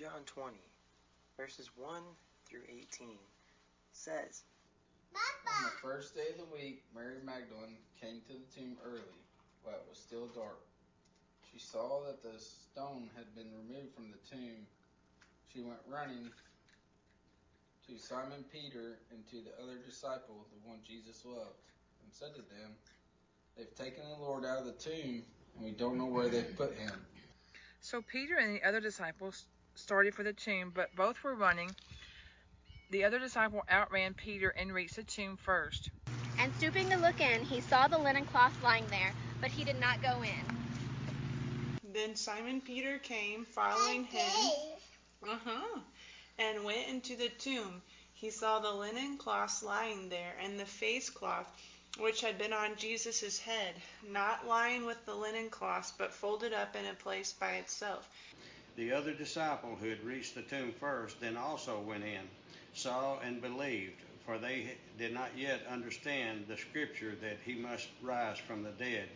John 20, verses 1 through 18 says, On the first day of the week, Mary Magdalene came to the tomb early, while it was still dark. She saw that the stone had been removed from the tomb. She went running to Simon Peter and to the other disciple, the one Jesus loved, and said to them, They've taken the Lord out of the tomb, and we don't know where they've put him. So Peter and the other disciples started for the tomb, but both were running. The other disciple outran Peter and reached the tomb first. And stooping to look in, he saw the linen cloth lying there, but he did not go in. Then Simon Peter came, following him, uh-huh, and went into the tomb. He saw the linen cloth lying there, and the face cloth which had been on Jesus' head, not lying with the linen cloth, but folded up in a place by itself. The other disciple who had reached the tomb first then also went in, saw and believed, for they did not yet understand the scripture that he must rise from the dead.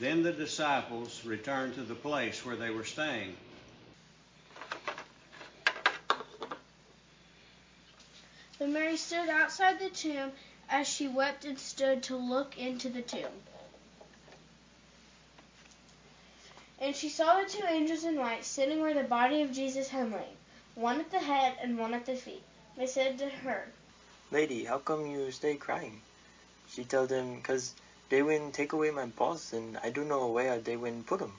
Then the disciples returned to the place where they were staying. But Mary stood outside the tomb as she wept and stood to look into the tomb. And she saw the two angels in white sitting where the body of Jesus had lain, one at the head and one at the feet. They said to her, Lady, how come you stay crying? She told them, Cause they wouldn't take away my boss, and I don't know where they wouldn't put him.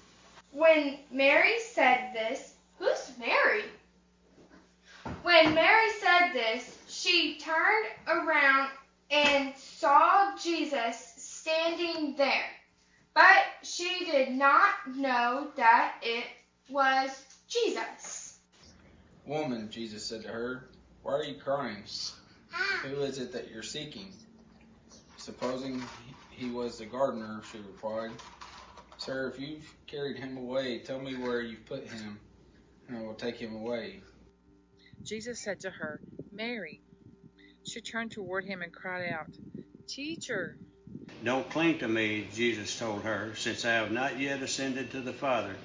When Mary said this, who's Mary? When Mary said this, she turned around and saw Jesus standing there. But she did not know that it was Jesus. Woman, Jesus said to her, Why are you crying? Ah. Who is it that you're seeking? Supposing he was the gardener, she replied. Sir, if you've carried him away, tell me where you've put him, and I will take him away. Jesus said to her, Mary. She turned toward him and cried out, Teacher. Don't cling to me, Jesus told her, since I have not yet ascended to the Father.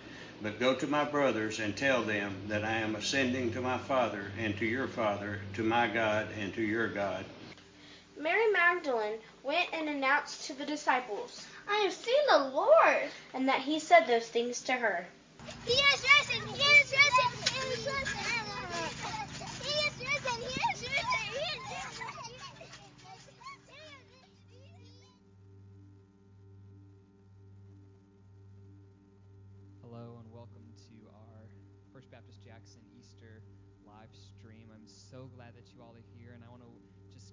But go to my brothers and tell them that I am ascending to my Father and to your Father, to my God and to your God. Mary Magdalene went and announced to the disciples, I have seen the Lord, and that he said those things to her. He is risen! He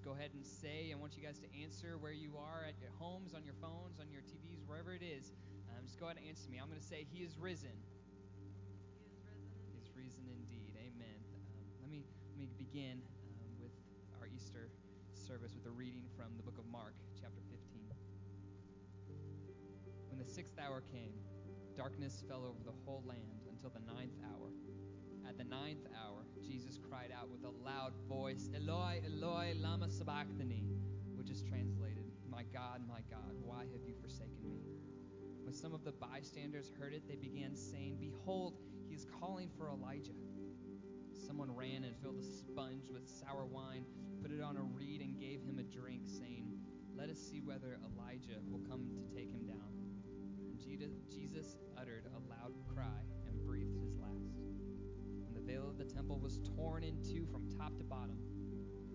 go ahead and say I want you guys to answer where you are at your homes, on your phones, on your TVs, wherever it is. Um, just go ahead and answer me. I'm going to say, He is risen. He is risen. He is risen indeed. Amen. Um, let me let me begin um, with our Easter service with a reading from the book of Mark, chapter 15. When the sixth hour came, darkness fell over the whole land until the ninth hour. At the ninth hour, Jesus cried out with a loud voice, Eloi, Eloi, lama sabachthani, which is translated, My God, my God, why have you forsaken me? When some of the bystanders heard it, they began saying, Behold, he is calling for Elijah. Someone ran and filled a sponge with sour wine, put it on a reed, and gave him a drink, saying, Let us see whether Elijah will come to take him down. And Jesus uttered a loud cry and breathed his last. Veil of the temple was torn in two from top to bottom,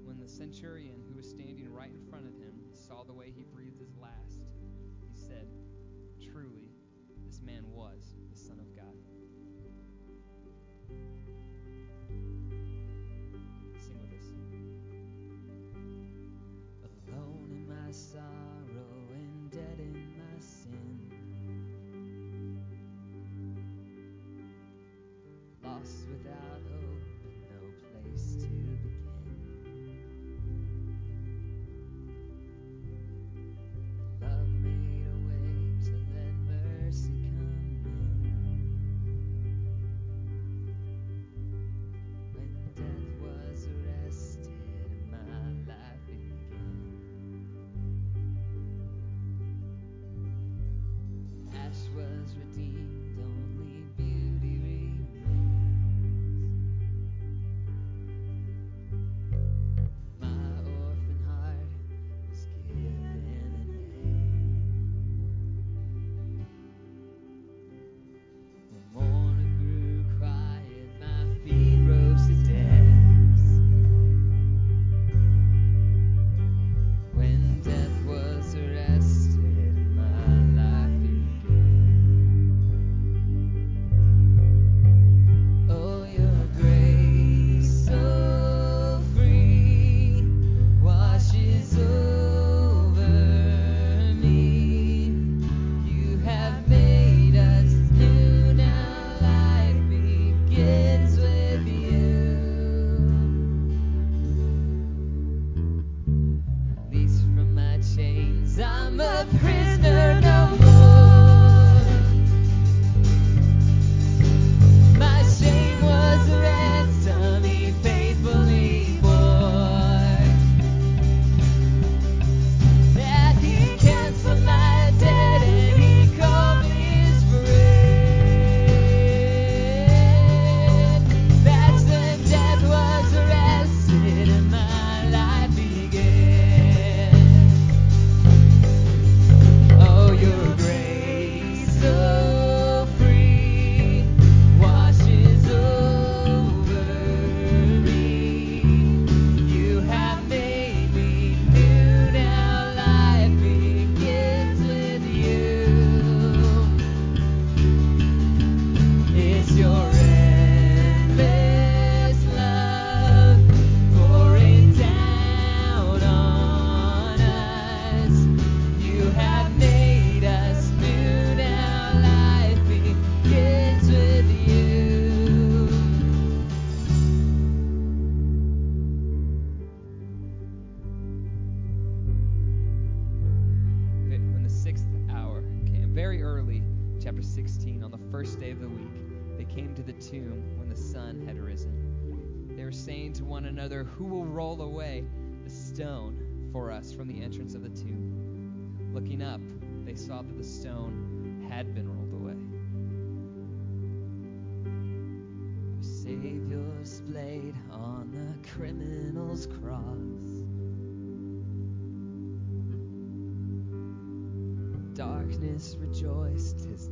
when the centurion who was standing right in front of him saw the way he breathed his last, he said, Truly, this man was criminal's cross. Darkness rejoiced as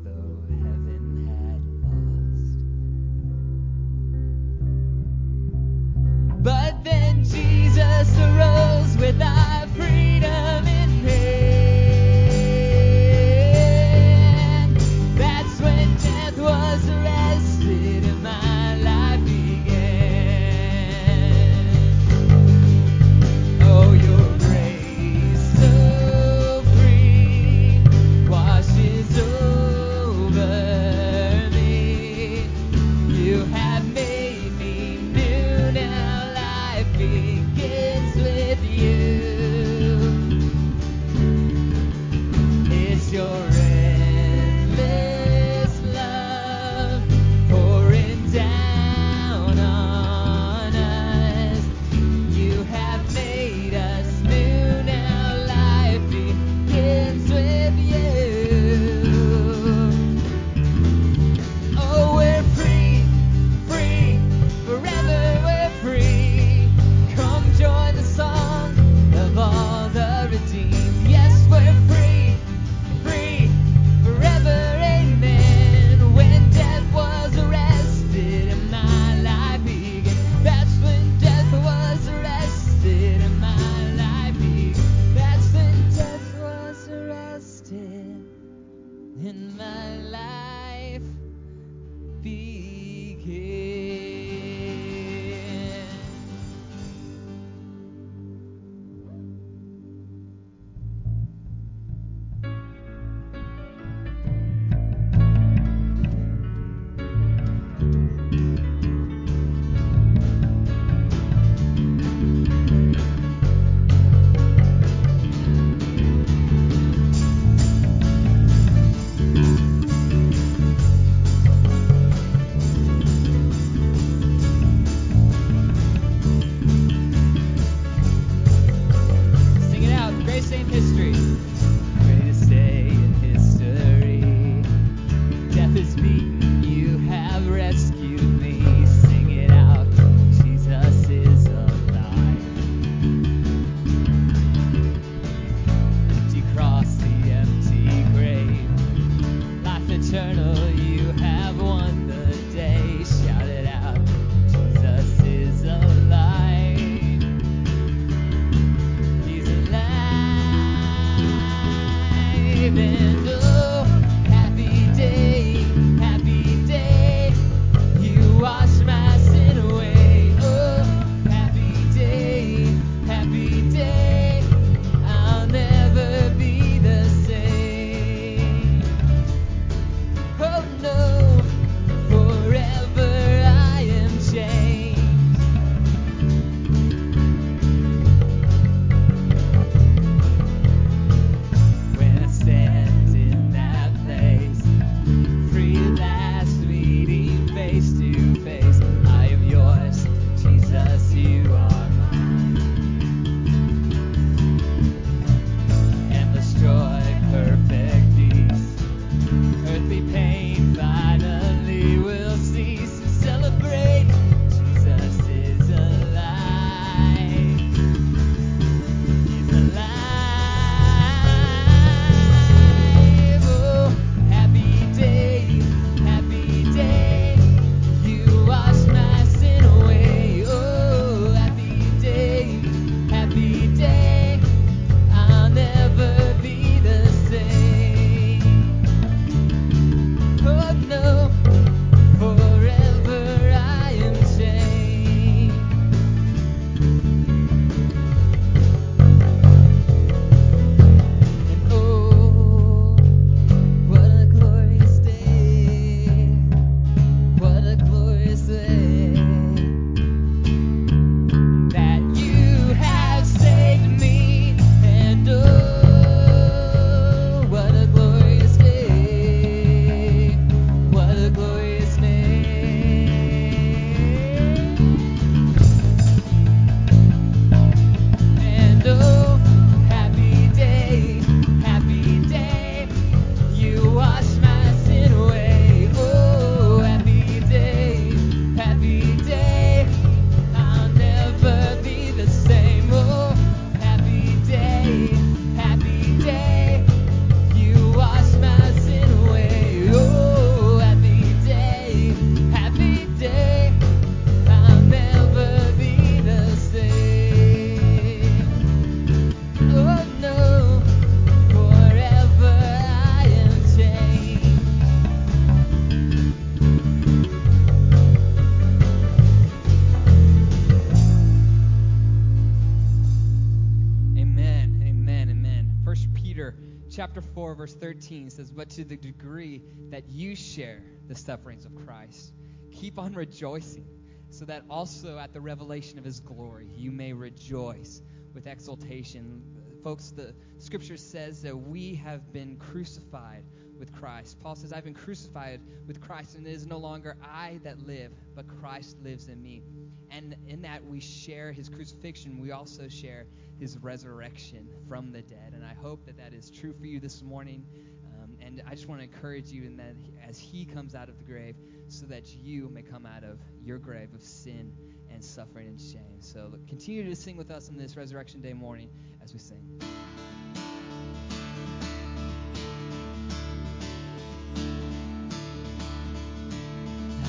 verse 13 says, "But to the degree that you share the sufferings of Christ, keep on rejoicing, so that also at the revelation of his glory you may rejoice with exultation." Folks, the scripture says that we have been crucified with Christ. Paul says, I've been crucified with Christ, and it is no longer I that live, but Christ lives in me. And in that we share his crucifixion, we also share his resurrection from the dead. And I hope that that is true for you this morning. Um, and I just want to encourage you in that as he comes out of the grave, so that you may come out of your grave of sin and suffering and shame. So continue to sing with us on this Resurrection Day morning as we sing.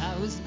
I was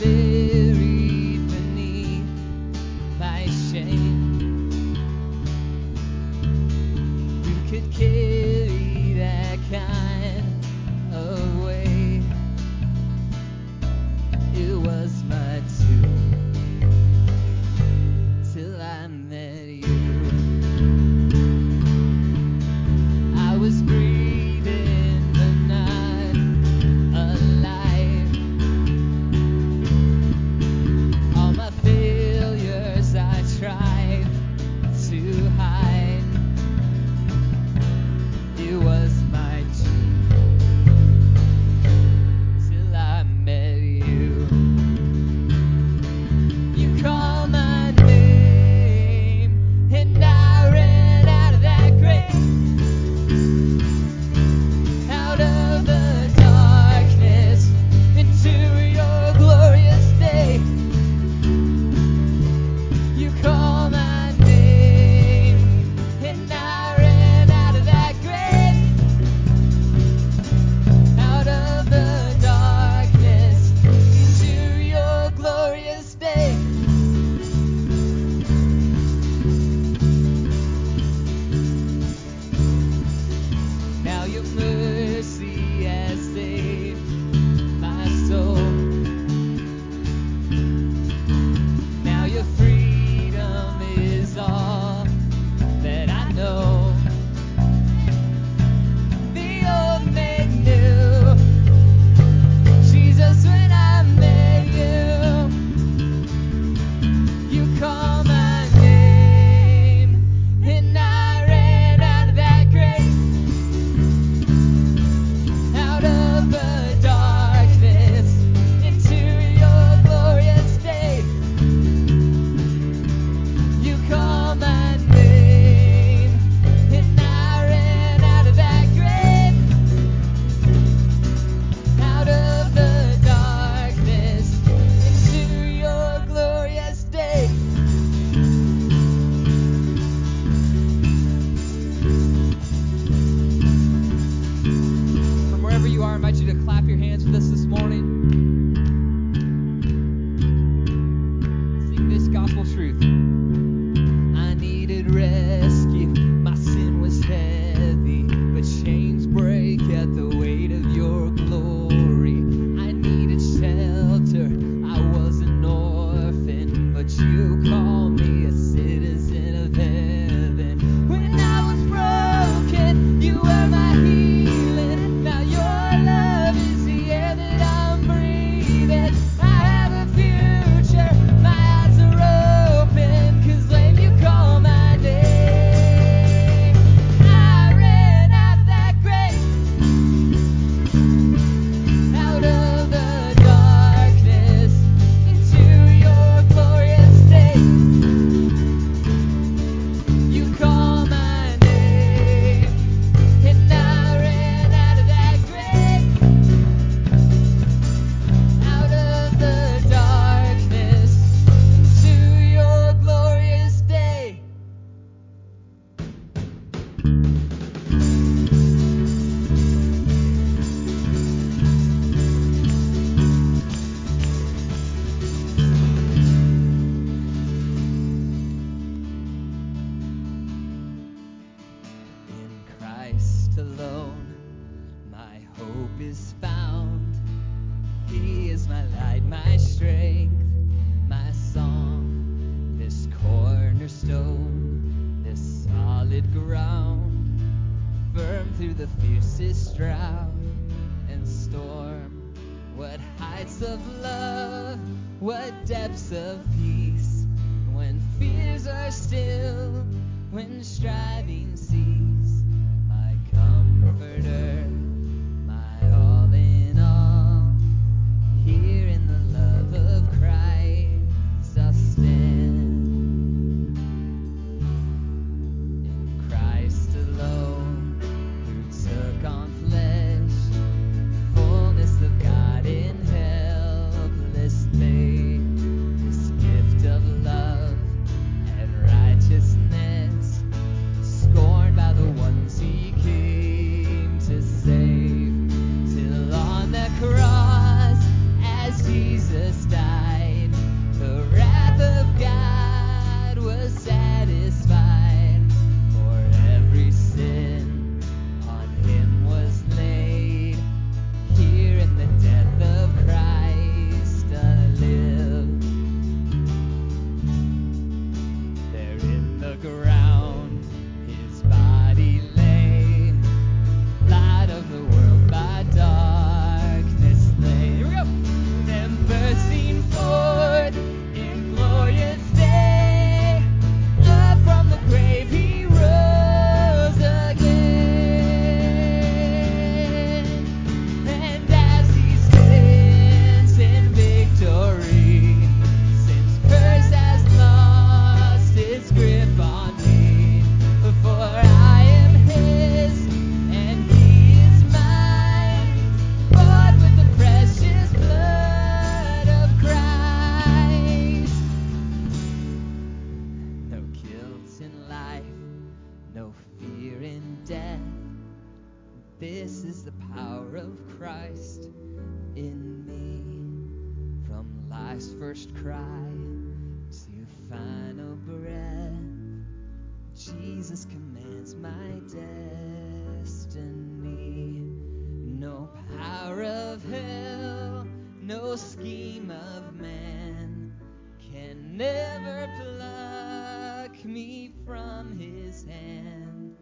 never pluck me from his hand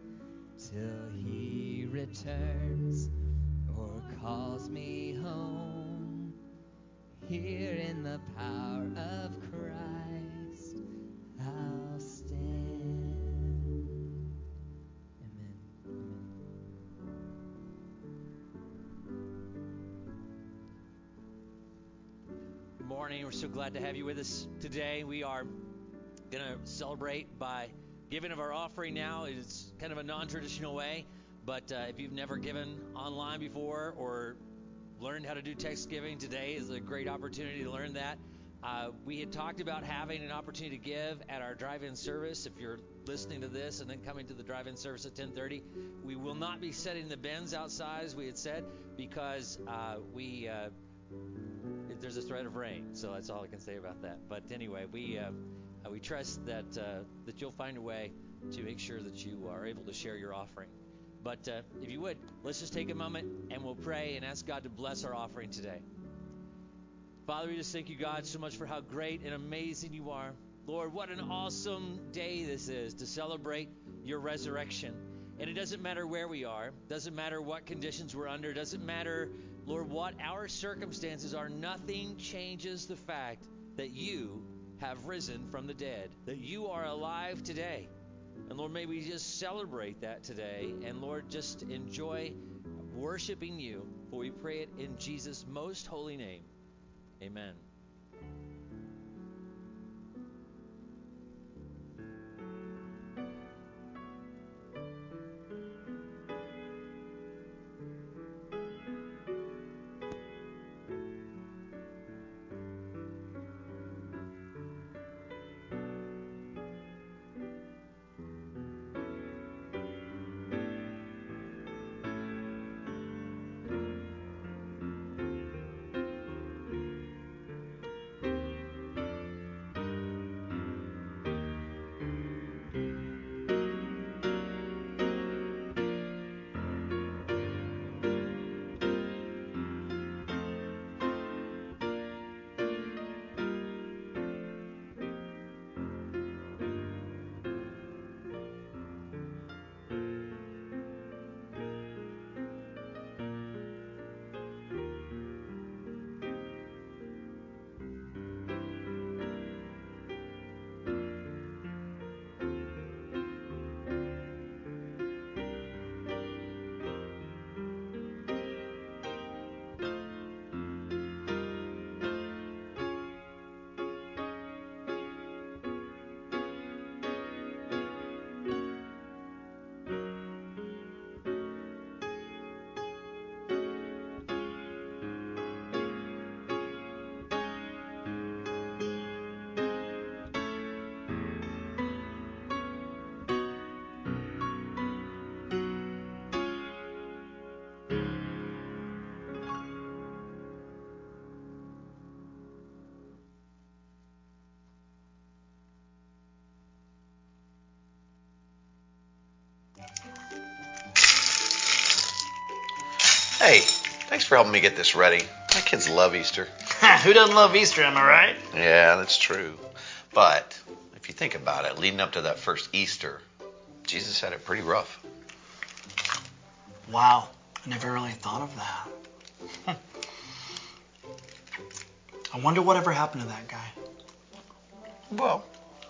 till he returns or calls me home. Here in the power of morning. We're so glad to have you with us today. We are going to celebrate by giving of our offering now. It's kind of a non traditional way, but uh, if you've never given online before or learned how to do text giving, today is a great opportunity to learn that. Uh, we had talked about having an opportunity to give at our drive-in service. If you're listening to this and then coming to the drive-in service at 10:30, we will not be setting the bins outside as we had said because uh, we uh, there's a threat of rain. So that's all I can say about that. But anyway, we uh, uh, we trust that uh, that you'll find a way to make sure that you are able to share your offering. But uh, if you would, let's just take a moment and we'll pray and ask God to bless our offering today. Father, we just thank you, God, so much for how great and amazing you are. Lord, what an awesome day this is to celebrate your resurrection. And it doesn't matter where we are, doesn't matter what conditions we're under, doesn't matter, Lord, what our circumstances are. Nothing changes the fact that you have risen from the dead, that you are alive today. And Lord, may we just celebrate that today. And Lord, just enjoy worshiping you. For we pray it in Jesus' most holy name. Amen. Hey, thanks for helping me get this ready. My kids love Easter. Who doesn't love Easter, am I right? Yeah, that's true. But if you think about it, leading up to that first Easter, Jesus had it pretty rough. Wow, I never really thought of that. Hmm. I wonder whatever happened to that guy. Well,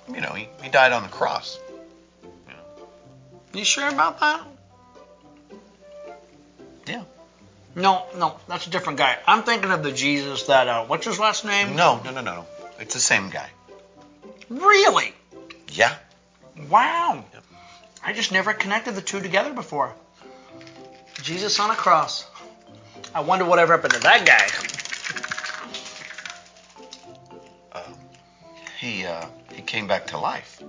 you know, he, he died on the cross. You sure about that? No, no, that's a different guy. I'm thinking of the Jesus that, uh, what's his last name? No, no, no, no, no. It's the same guy. Really? Yeah. Wow. I just never connected the two together before. Jesus on a cross. I wonder whatever happened to that guy. He uh, he came back to life.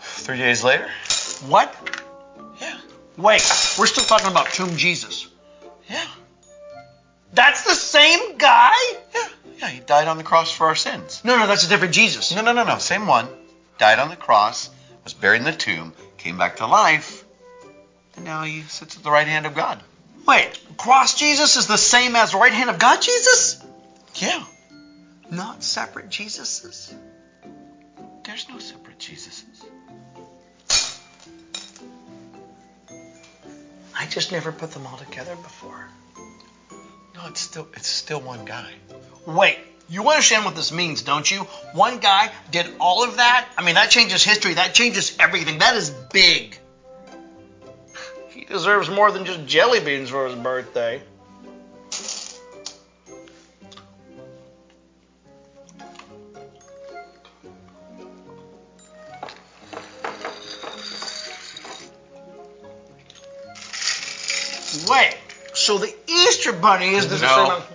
Three days later. What? Yeah. Wait, we're still talking about Tomb Jesus. That's the same guy? Yeah. Yeah. He died on the cross for our sins. No, no, that's a different Jesus. No, no, no, no. Same one. Died on the cross. Was buried in the tomb. Came back to life. And now he sits at the right hand of God. Wait, cross Jesus is the same as right hand of God Jesus? Yeah. Not separate Jesuses? There's no separate Jesuses. I just never put them all together before. It's still it's still one guy. Wait, you understand what this means, don't you? One guy did all of that? I mean, that changes history. That changes everything. That is big. He deserves more than just jelly beans for his birthday. Bunny is the No. same.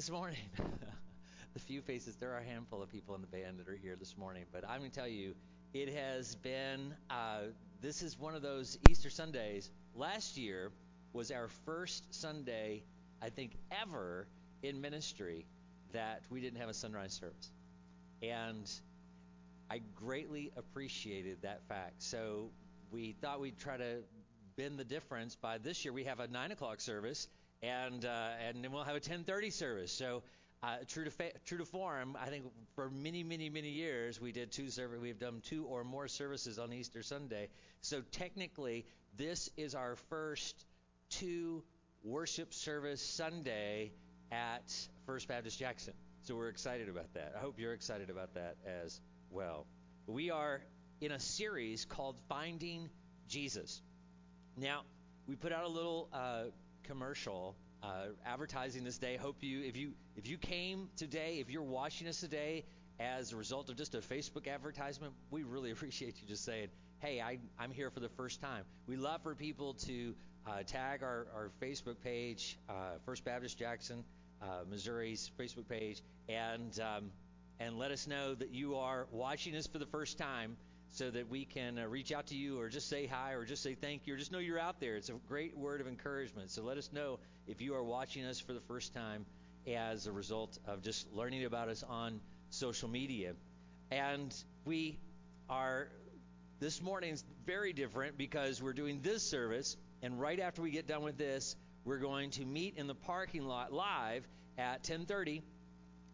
This morning. the few faces, there are a handful of people in the band that are here this morning, but I'm going to tell you, it has been. Uh, this is one of those Easter Sundays. Last year was our first Sunday, I think, ever in ministry that we didn't have a sunrise service. And I greatly appreciated that fact. So we thought we'd try to bend the difference by this year we have a nine o'clock service and uh, and then we'll have a ten thirty service. So uh, true to fa- true to form, I think for many many many years we did two service. We've done two or more services on Easter Sunday. So technically, this is our first two worship service Sunday at First Baptist Jackson. So we're excited about that. I hope you're excited about that as well. We are in a series called Finding Jesus. Now, we put out a little uh, commercial uh, advertising this day. Hope you, if you, if you came today, if you're watching us today as a result of just a Facebook advertisement, we really appreciate you just saying, "Hey, I, I'm here for the first time." We love for people to uh, tag our, our Facebook page, uh, First Baptist Jackson, uh, Missouri's Facebook page, and um, and let us know that you are watching us for the first time so that we can uh, reach out to you or just say hi or just say thank you or just know you're out there. It's a great word of encouragement. So let us know if you are watching us for the first time as a result of just learning about us on social media. And we are this morning's very different because we're doing this service, and right after we get done with this, we're going to meet in the parking lot live at 10:30,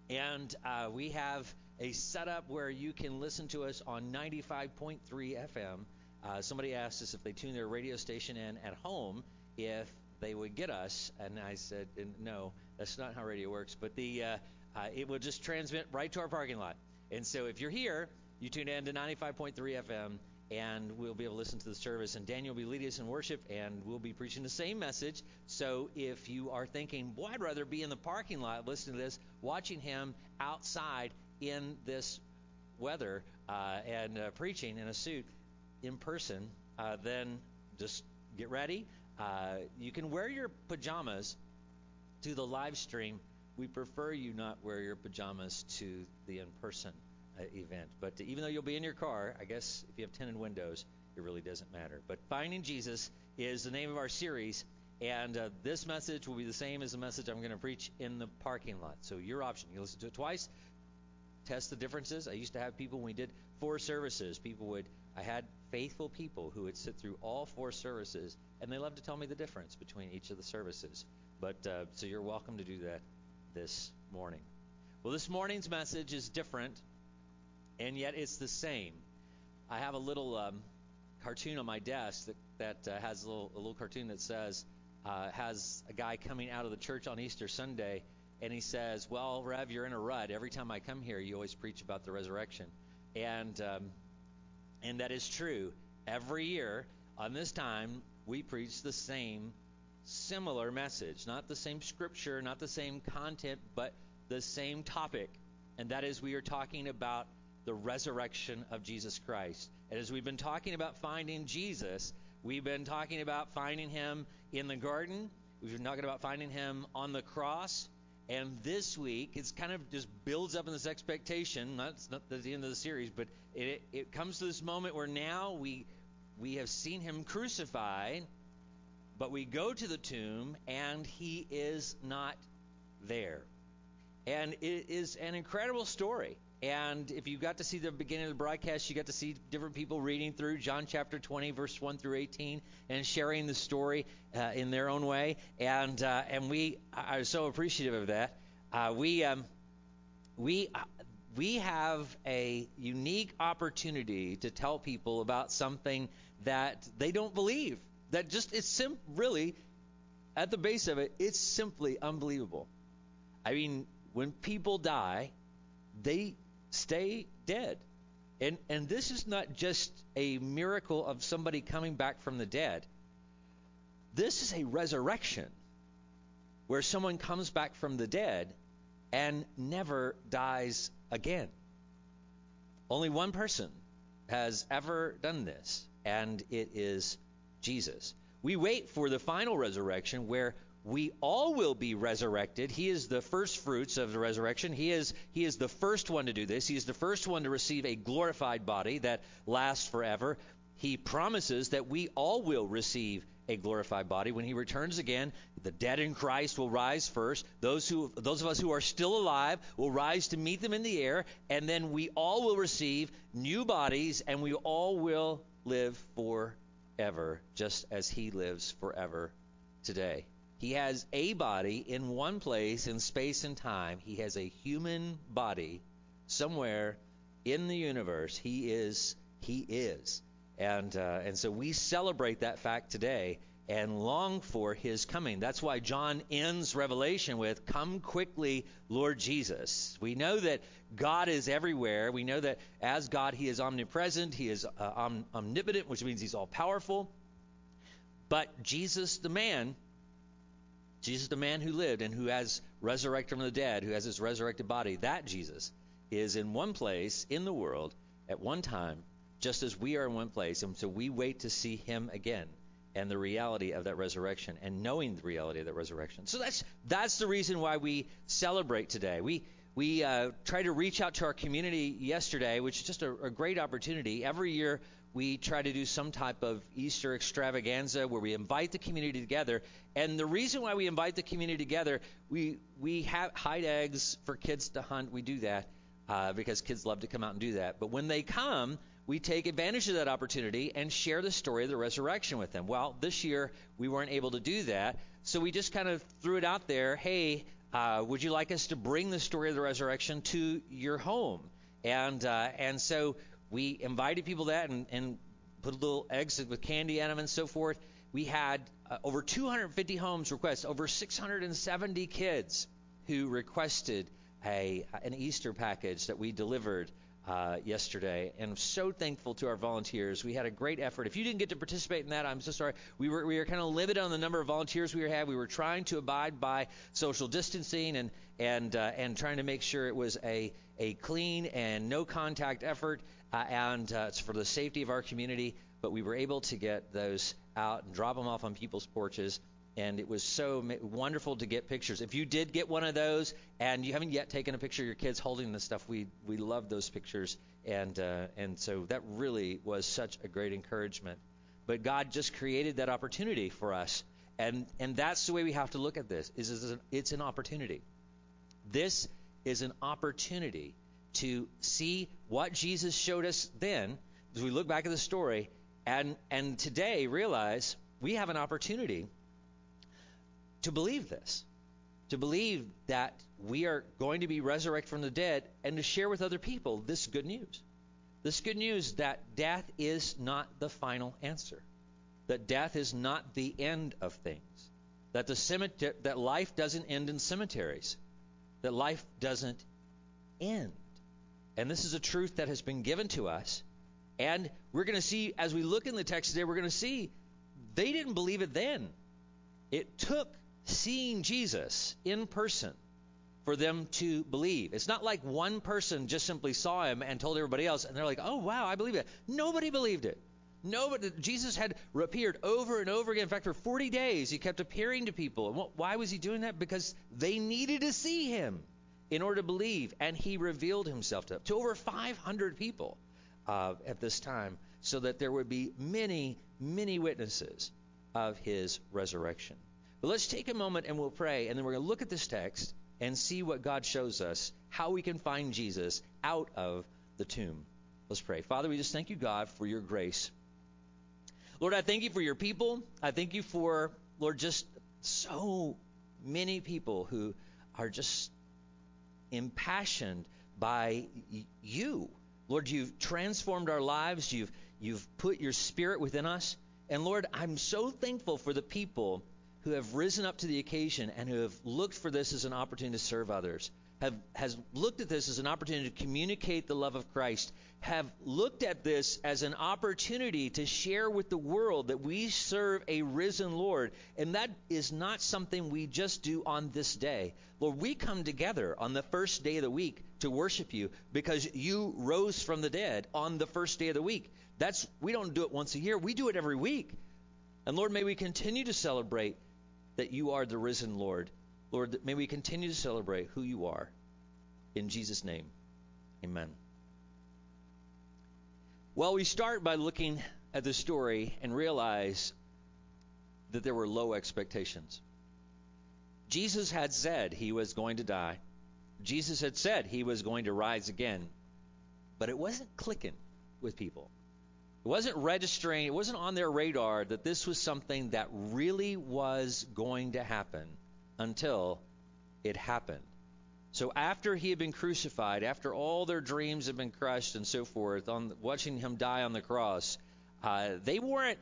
and uh, we have a setup where you can listen to us on 95.3 FM. Uh, somebody asked us if they tune their radio station in at home if they would get us, and I said no, that's not how radio works. But the uh, uh, it will just transmit right to our parking lot. And so if you're here, you tune in to 95.3 FM, and we'll be able to listen to the service. And Daniel will be leading us in worship, and we'll be preaching the same message. So if you are thinking, boy, I'd rather be in the parking lot listening to this, watching him outside in this weather uh, and uh, preaching in a suit in person, uh, then just get ready. Uh, you can wear your pajamas to the live stream. We prefer you not wear your pajamas to the in person uh, event. But even though you'll be in your car, I guess if you have tinted windows, it really doesn't matter. But Finding Jesus is the name of our series. And uh, this message will be the same as the message I'm going to preach in the parking lot. So your option. You listen to it twice, test the differences. I used to have people when we did four services. People would I had faithful people who would sit through all four services, and they love to tell me the difference between each of the services. But uh, so you're welcome to do that this morning. Well, this morning's message is different, and yet it's the same. I have a little um, cartoon on my desk that that uh, has a little, a little cartoon that says uh, has a guy coming out of the church on Easter Sunday, and he says, "Well, Rev, you're in a rut. Every time I come here, you always preach about the resurrection." And um, and that is true. Every year on this time, we preach the same similar message. Not the same scripture, not the same content, but the same topic. And that is we are talking about the resurrection of Jesus Christ. And as we've been talking about finding Jesus, we've been talking about finding him in the garden. We've been talking about finding him on the cross. And this week, it's kind of just builds up in this expectation. That's not the end of the series, but it, it comes to this moment where now we we have seen him crucified, but we go to the tomb and he is not there. And it is an incredible story. And if you got to see the beginning of the broadcast, you got to see different people reading through John chapter 20, verse 1 through 18, and sharing the story uh, in their own way. And uh, and we are so appreciative of that. Uh, we um, we uh, we have a unique opportunity to tell people about something that they don't believe. That just it's sim- really at the base of it, it's simply unbelievable. I mean, when people die, they stay dead. And and this is not just a miracle of somebody coming back from the dead. This is a resurrection where someone comes back from the dead and never dies again. Only one person has ever done this, and it is Jesus. We wait for the final resurrection where we all will be resurrected. He is the first fruits of the resurrection. He is he is the first one to do this. He is the first one to receive a glorified body that lasts forever. He promises that we all will receive a glorified body when he returns again. The dead in Christ will rise first. Those who those of us who are still alive will rise to meet them in the air, and then we all will receive new bodies and we all will live forever just as he lives forever today. He has a body in one place in space and time. He has a human body somewhere in the universe. He is. He is. And uh, and so we celebrate that fact today and long for his coming. That's why John ends Revelation with, Come quickly, Lord Jesus. We know that God is everywhere. We know that as God, he is omnipresent, he is uh, om- omnipotent, which means he's all powerful. But Jesus, the man, Jesus, the man who lived and who has resurrected from the dead, who has his resurrected body, that Jesus is in one place in the world at one time, just as we are in one place. And so we wait to see him again and the reality of that resurrection and knowing the reality of that resurrection. So that's that's the reason why we celebrate today. We we uh, try to reach out to our community yesterday, which is just a, a great opportunity. Every year we try to do some type of Easter extravaganza where we invite the community together. And the reason why we invite the community together, we we have hide eggs for kids to hunt. We do that uh, because kids love to come out and do that. But when they come, we take advantage of that opportunity and share the story of the resurrection with them. Well, this year we weren't able to do that, so we just kind of threw it out there. Hey, uh, would you like us to bring the story of the resurrection to your home? And uh, and so we invited people that and, and put little eggs with candy in them and so forth. We had uh, over 250 homes request, over 670 kids who requested a an Easter package that we delivered uh, yesterday, and I'm so thankful to our volunteers. We had a great effort. If you didn't get to participate in that, I'm so sorry. We were we were kind of limited on the number of volunteers we had. We were trying to abide by social distancing and and uh, and trying to make sure it was a a clean and no contact effort, uh, and uh, it's for the safety of our community. But we were able to get those out and drop them off on people's porches and it was so wonderful to get pictures. If you did get one of those and you haven't yet taken a picture of your kids holding the stuff, we we love those pictures, and uh, and so that really was such a great encouragement. But God just created that opportunity for us, and and that's the way we have to look at this. Is, is an, it's an opportunity. This is an opportunity to see what Jesus showed us then, as we look back at the story, and and today realize we have an opportunity to believe this, to believe that we are going to be resurrected from the dead, and to share with other people this good news. This good news that death is not the final answer, that death is not the end of things, that the cemetery, that life doesn't end in cemeteries, that life doesn't end. And this is a truth that has been given to us. And we're going to see, as we look in the text today, we're going to see they didn't believe it then. It took seeing Jesus in person for them to believe. It's not like one person just simply saw him and told everybody else, and they're like, "Oh wow, I believe it." Nobody believed it. Nobody. Jesus had appeared over and over again. In fact, for 40 days, he kept appearing to people. And what, why was he doing that? Because they needed to see him in order to believe, and he revealed himself to, to over 500 people uh, at this time, so that there would be many, many witnesses of his resurrection. But let's take a moment and we'll pray, and then we're going to look at this text and see what God shows us, how we can find Jesus out of the tomb. Let's pray. Father, we just thank you, God, for your grace. Lord, I thank you for your people. I thank you for, Lord, just so many people who are just impassioned by you. Lord, you've transformed our lives. You've you've put your spirit within us. And Lord, I'm so thankful for the people who have risen up to the occasion and who have looked for this as an opportunity to serve others, have has looked at this as an opportunity to communicate the love of Christ, have looked at this as an opportunity to share with the world that we serve a risen Lord. And that is not something we just do on this day. Lord, we come together on the first day of the week to worship you because you rose from the dead on the first day of the week. That's we don't do it once a year. We do it every week. And Lord, may we continue to celebrate that you are the risen Lord. Lord, may we continue to celebrate who you are. In Jesus' name, amen. Well, we start by looking at the story and realize that there were low expectations. Jesus had said he was going to die. Jesus had said he was going to rise again. But it wasn't clicking with people. It wasn't registering, it wasn't on their radar that this was something that really was going to happen until it happened. So after he had been crucified, after all their dreams had been crushed and so forth, on watching him die on the cross, uh, they weren't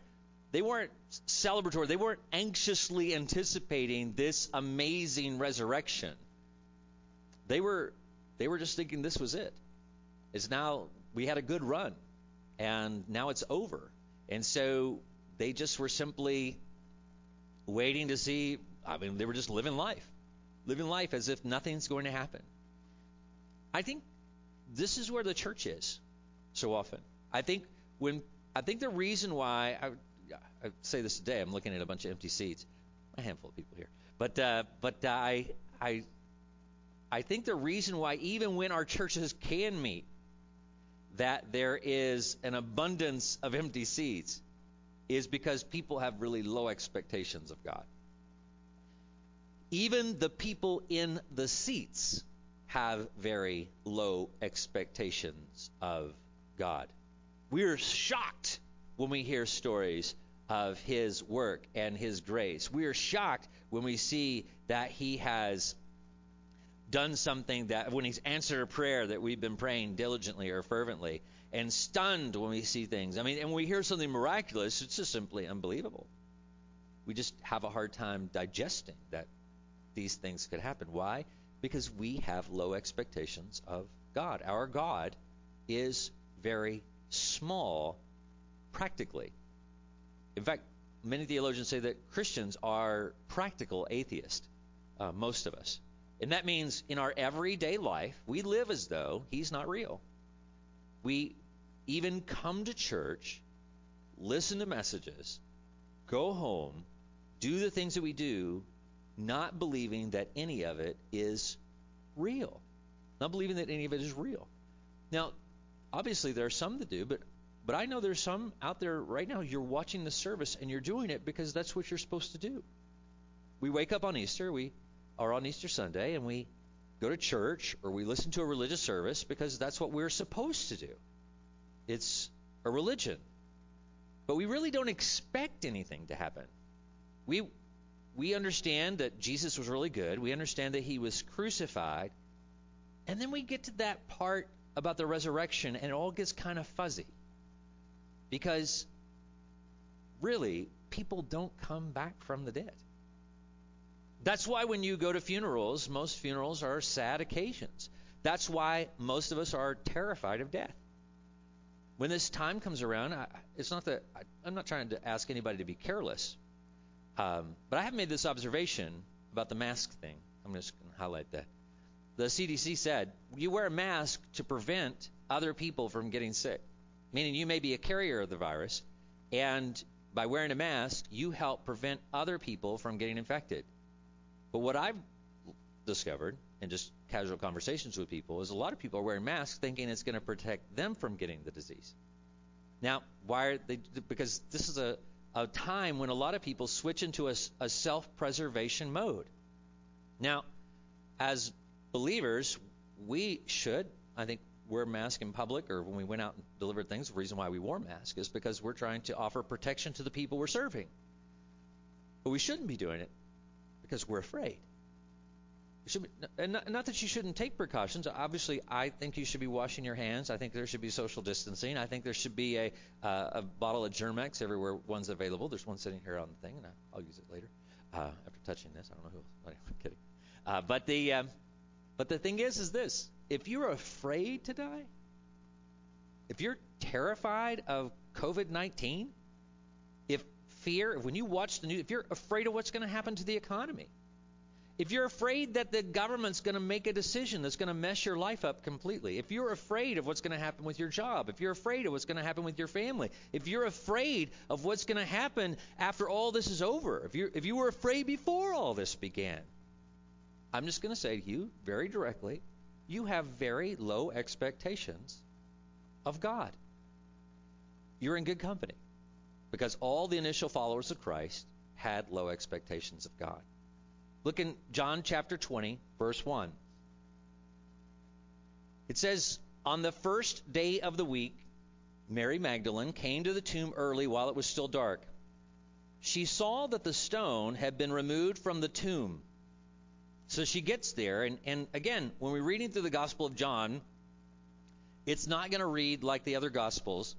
they weren't celebratory. They weren't anxiously anticipating this amazing resurrection. They were they were just thinking this was it. It's now we had a good run and now it's over. And so they just were simply waiting to see. I mean, they were just living life, living life as if nothing's going to happen. I think this is where the church is so often. I think when I think the reason why I, I say this today, I'm looking at a bunch of empty seats, a handful of people here, but uh, but I I I think the reason why even when our churches can meet, that there is an abundance of empty seats is because people have really low expectations of God. Even the people in the seats have very low expectations of God. We're shocked when we hear stories of his work and his grace. We are shocked when we see that he has done something that when he's answered a prayer that we've been praying diligently or fervently and stunned when we see things. I mean, and we hear something miraculous, it's just simply unbelievable. We just have a hard time digesting that these things could happen. Why? Because we have low expectations of God. Our God is very small practically. In fact, many theologians say that Christians are practical atheists, uh, most of us. And that means in our everyday life, we live as though He's not real. We even come to church, listen to messages, go home, do the things that we do, not believing that any of it is real. Not believing that any of it is real. Now, obviously, there are some that do, but but I know there's some out there right now. You're watching the service and you're doing it because that's what you're supposed to do. We wake up on Easter, we are on Easter Sunday, and we go to church or we listen to a religious service because that's what we're supposed to do. It's a religion. But we really don't expect anything to happen. We we understand that Jesus was really good. We understand that he was crucified. And then we get to that part about the resurrection and it all gets kind of fuzzy. Because really, people don't come back from the dead. That's why when you go to funerals, most funerals are sad occasions. That's why most of us are terrified of death. When this time comes around, I, it's not that I, am not trying to ask anybody to be careless, um, but I have made this observation about the mask thing. I'm just going to highlight that. The CDC said you wear a mask to prevent other people from getting sick, meaning you may be a carrier of the virus, and by wearing a mask, you help prevent other people from getting infected. But what I've discovered in just casual conversations with people is a lot of people are wearing masks thinking it's going to protect them from getting the disease. Now, why are they? Because this is a, a time when a lot of people switch into a, a self preservation mode. Now, as believers, we should, I think, wear masks in public or when we went out and delivered things. The reason why we wore masks is because we're trying to offer protection to the people we're serving. But we shouldn't be doing it because we're afraid. Be, and not, not, that you shouldn't take precautions. Obviously, I think you should be washing your hands. I think there should be social distancing. I think there should be a, uh, a bottle of Germ-X everywhere one's available. There's one sitting here on the thing, and I'll use it later uh, after touching this. I don't know who. Else. I'm kidding. Uh, but the um, but the thing is, is this: if you're afraid to die, if you're terrified of COVID-19, if fear, when you watch the news, if you're afraid of what's going to happen to the economy, if you're afraid that the government's going to make a decision that's going to mess your life up completely, if you're afraid of what's going to happen with your job, if you're afraid of what's going to happen with your family, if you're afraid of what's going to happen after all this is over, if you if you were afraid before all this began, I'm just going to say to you very directly, you have very low expectations of God. You're in good company because all the initial followers of Christ had low expectations of God. Look in John chapter 20, verse 1. It says, On the first day of the week, Mary Magdalene came to the tomb early while it was still dark. She saw that the stone had been removed from the tomb. So she gets there, and, and again, when we're reading through the Gospel of John, it's not going to read like the other Gospels.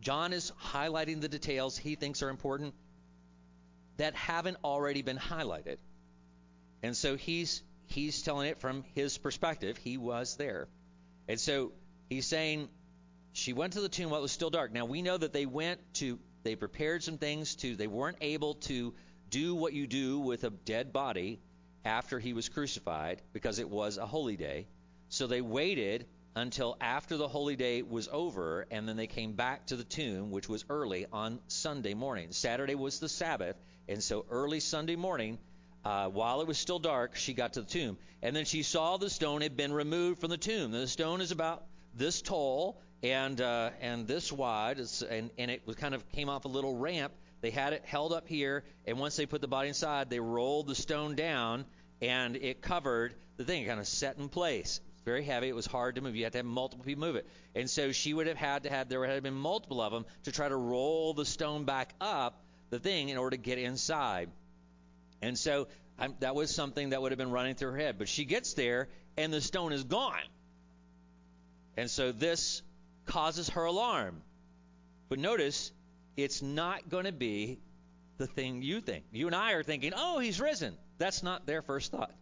John is highlighting the details he thinks are important that haven't already been highlighted. And so he's he's telling it from his perspective. He was there. And so he's saying she went to the tomb while it was still dark. Now we know that they went to they prepared some things to they weren't able to do what you do with a dead body after he was crucified because it was a holy day. So they waited until after the holy day was over and then they came back to the tomb which was early on Sunday morning. Saturday was the Sabbath and so early Sunday morning uh, while it was still dark, she got to the tomb. And then she saw the stone had been removed from the tomb. The stone is about this tall and uh, and this wide, and, and it was kind of came off a little ramp. They had it held up here, and once they put the body inside, they rolled the stone down, and it covered the thing. Kind of set in place. Very heavy. It was hard to move. You had to have multiple people move it. And so she would have had to have, there have been multiple of them to try to roll the stone back up the thing in order to get inside. And so I'm, that was something that would have been running through her head. But she gets there, and the stone is gone. And so this causes her alarm. But notice, it's not going to be the thing you think. You and I are thinking, oh, he's risen. That's not their first thought.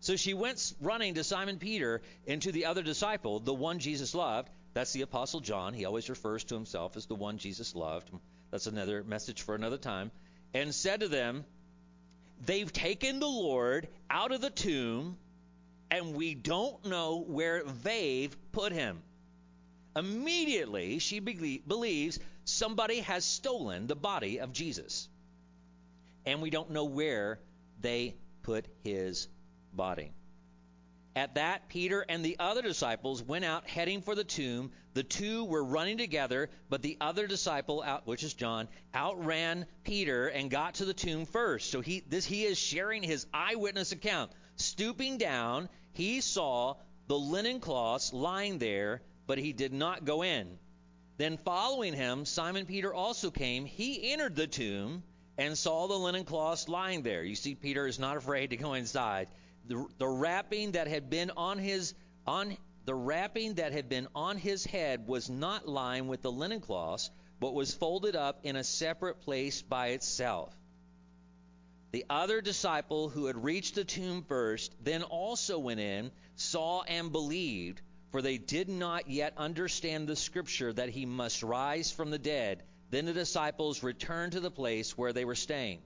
So she went running to Simon Peter and to the other disciple, the one Jesus loved. That's the Apostle John. He always refers to himself as the one Jesus loved. That's another message for another time. And said to them, They've taken the Lord out of the tomb, and we don't know where they've put him. Immediately, she believes somebody has stolen the body of Jesus. And we don't know where they put his body. At that, Peter and the other disciples went out heading for the tomb. The two were running together, but the other disciple, out, which is John, outran Peter and got to the tomb first. So he, this, he is sharing his eyewitness account. Stooping down, he saw the linen cloths lying there, but he did not go in. Then, following him, Simon Peter also came. He entered the tomb and saw the linen cloths lying there. You see, Peter is not afraid to go inside. The, the wrapping that had been on his on the wrapping that had been on his head was not lying with the linen cloths, but was folded up in a separate place by itself. The other disciple who had reached the tomb first then also went in, saw and believed, for they did not yet understand the scripture that he must rise from the dead. Then the disciples returned to the place where they were staying.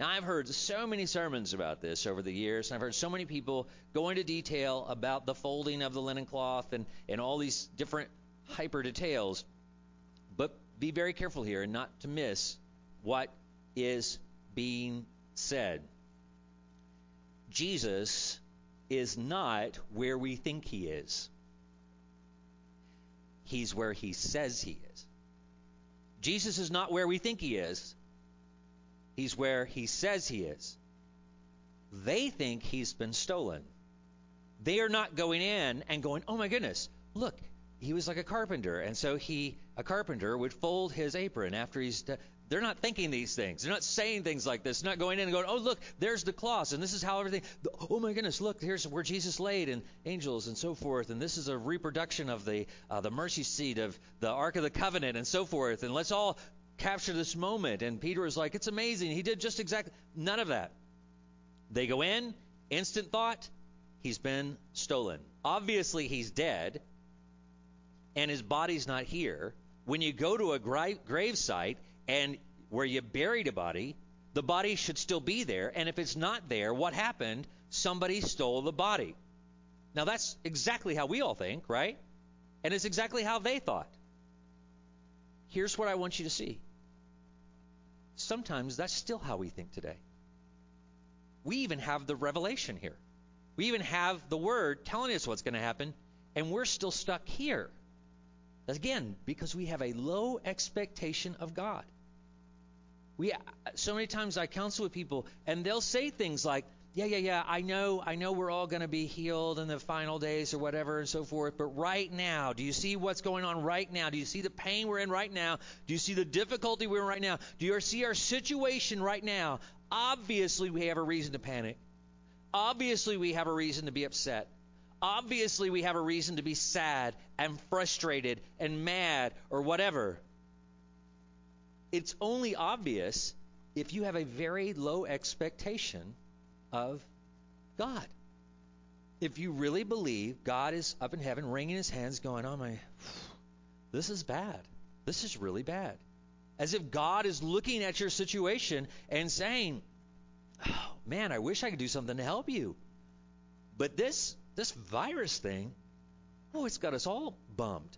Now, I've heard so many sermons about this over the years, and I've heard so many people go into detail about the folding of the linen cloth and, and all these different hyper details. But be very careful here and not to miss what is being said. Jesus is not where we think he is, he's where he says he is. Jesus is not where we think he is. He's where he says he is. They think he's been stolen. They are not going in and going, oh my goodness, look, he was like a carpenter. And so he, a carpenter, would fold his apron after he's. De- they're not thinking these things. They're not saying things like this. They're not going in and going, oh, look, there's the cloths, and this is how everything. Oh my goodness, look, here's where Jesus laid, and angels, and so forth. And this is a reproduction of the uh, the mercy seat of the Ark of the Covenant, and so forth. And let's all capture this moment. And Peter is like, it's amazing. He did just exactly none of that. They go in, instant thought, he's been stolen. Obviously, he's dead, and his body's not here. When you go to a gra- grave site and where you buried a body, the body should still be there. And if it's not there, what happened? Somebody stole the body. Now, that's exactly how we all think, right? And it's exactly how they thought. Here's what I want you to see sometimes that's still how we think today. We even have the revelation here. We even have the word telling us what's going to happen, and we're still stuck here. Again, because we have a low expectation of God. We so many times I counsel with people, and they'll say things like, "Yeah, yeah, yeah, I know, I know, we're all going to be healed in the final days or whatever and so forth. But right now, do you see what's going on right now? Do you see the pain we're in right now? Do you see the difficulty we're in right now? Do you see our situation right now? Obviously, we have a reason to panic. Obviously, we have a reason to be upset." Obviously, we have a reason to be sad and frustrated and mad or whatever. It's only obvious if you have a very low expectation of God. If you really believe God is up in heaven, wringing his hands, going, Oh my, this is bad. This is really bad. As if God is looking at your situation and saying, Oh man, I wish I could do something to help you. But this this virus thing, oh, it's got us all bummed.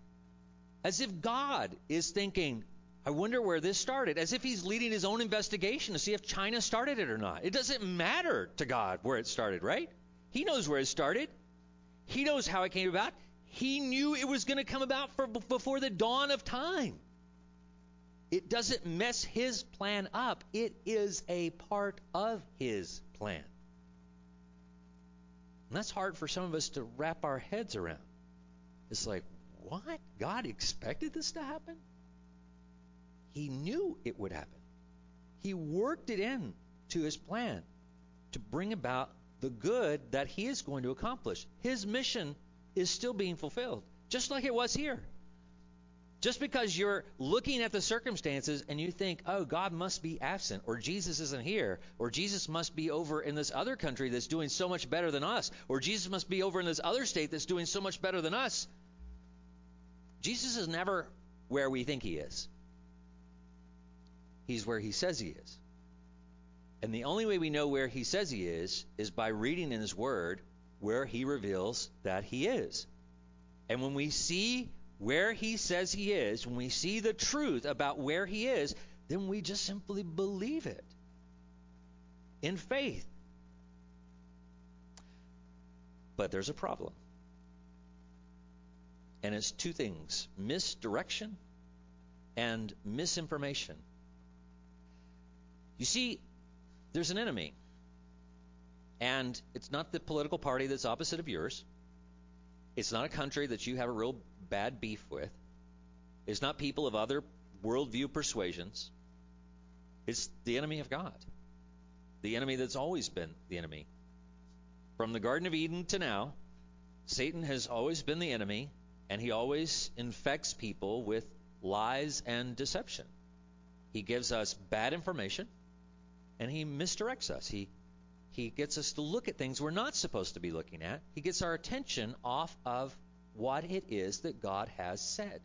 As if God is thinking, I wonder where this started, as if he's leading his own investigation to see if China started it or not. It doesn't matter to God where it started, right? He knows where it started. He knows how it came about. He knew it was going to come about for, before the dawn of time. It doesn't mess his plan up. It is a part of his plan. And that's hard for some of us to wrap our heads around. It's like, what? God expected this to happen? He knew it would happen. He worked it in to his plan to bring about the good that he is going to accomplish. His mission is still being fulfilled, just like it was here. Just because you're looking at the circumstances and you think, oh, God must be absent, or Jesus isn't here, or Jesus must be over in this other country that's doing so much better than us, or Jesus must be over in this other state that's doing so much better than us. Jesus is never where we think he is. He's where he says he is. And the only way we know where he says he is is by reading in his word where he reveals that he is. And when we see where he says he is, when we see the truth about where he is, then we just simply believe it in faith. But there's a problem. And it's two things misdirection and misinformation. You see, there's an enemy. And it's not the political party that's opposite of yours. It's not a country that you have a real bad beef with. It's not people of other worldview persuasions. It's the enemy of God. The enemy that's always been the enemy. From the Garden of Eden to now, Satan has always been the enemy, and he always infects people with lies and deception. He gives us bad information, and he misdirects us. He he gets us to look at things we're not supposed to be looking at. He gets our attention off of what it is that God has said.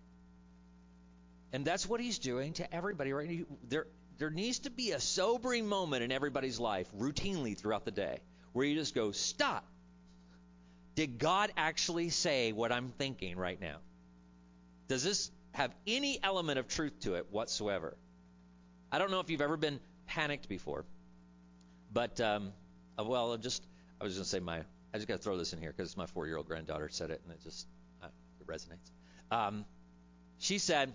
And that's what he's doing to everybody right there there needs to be a sobering moment in everybody's life routinely throughout the day where you just go, "Stop. Did God actually say what I'm thinking right now? Does this have any element of truth to it whatsoever?" I don't know if you've ever been panicked before, but um, uh, well, just I was going to say my I just got to throw this in here because my four-year-old granddaughter said it and it just uh, it resonates. Um, she said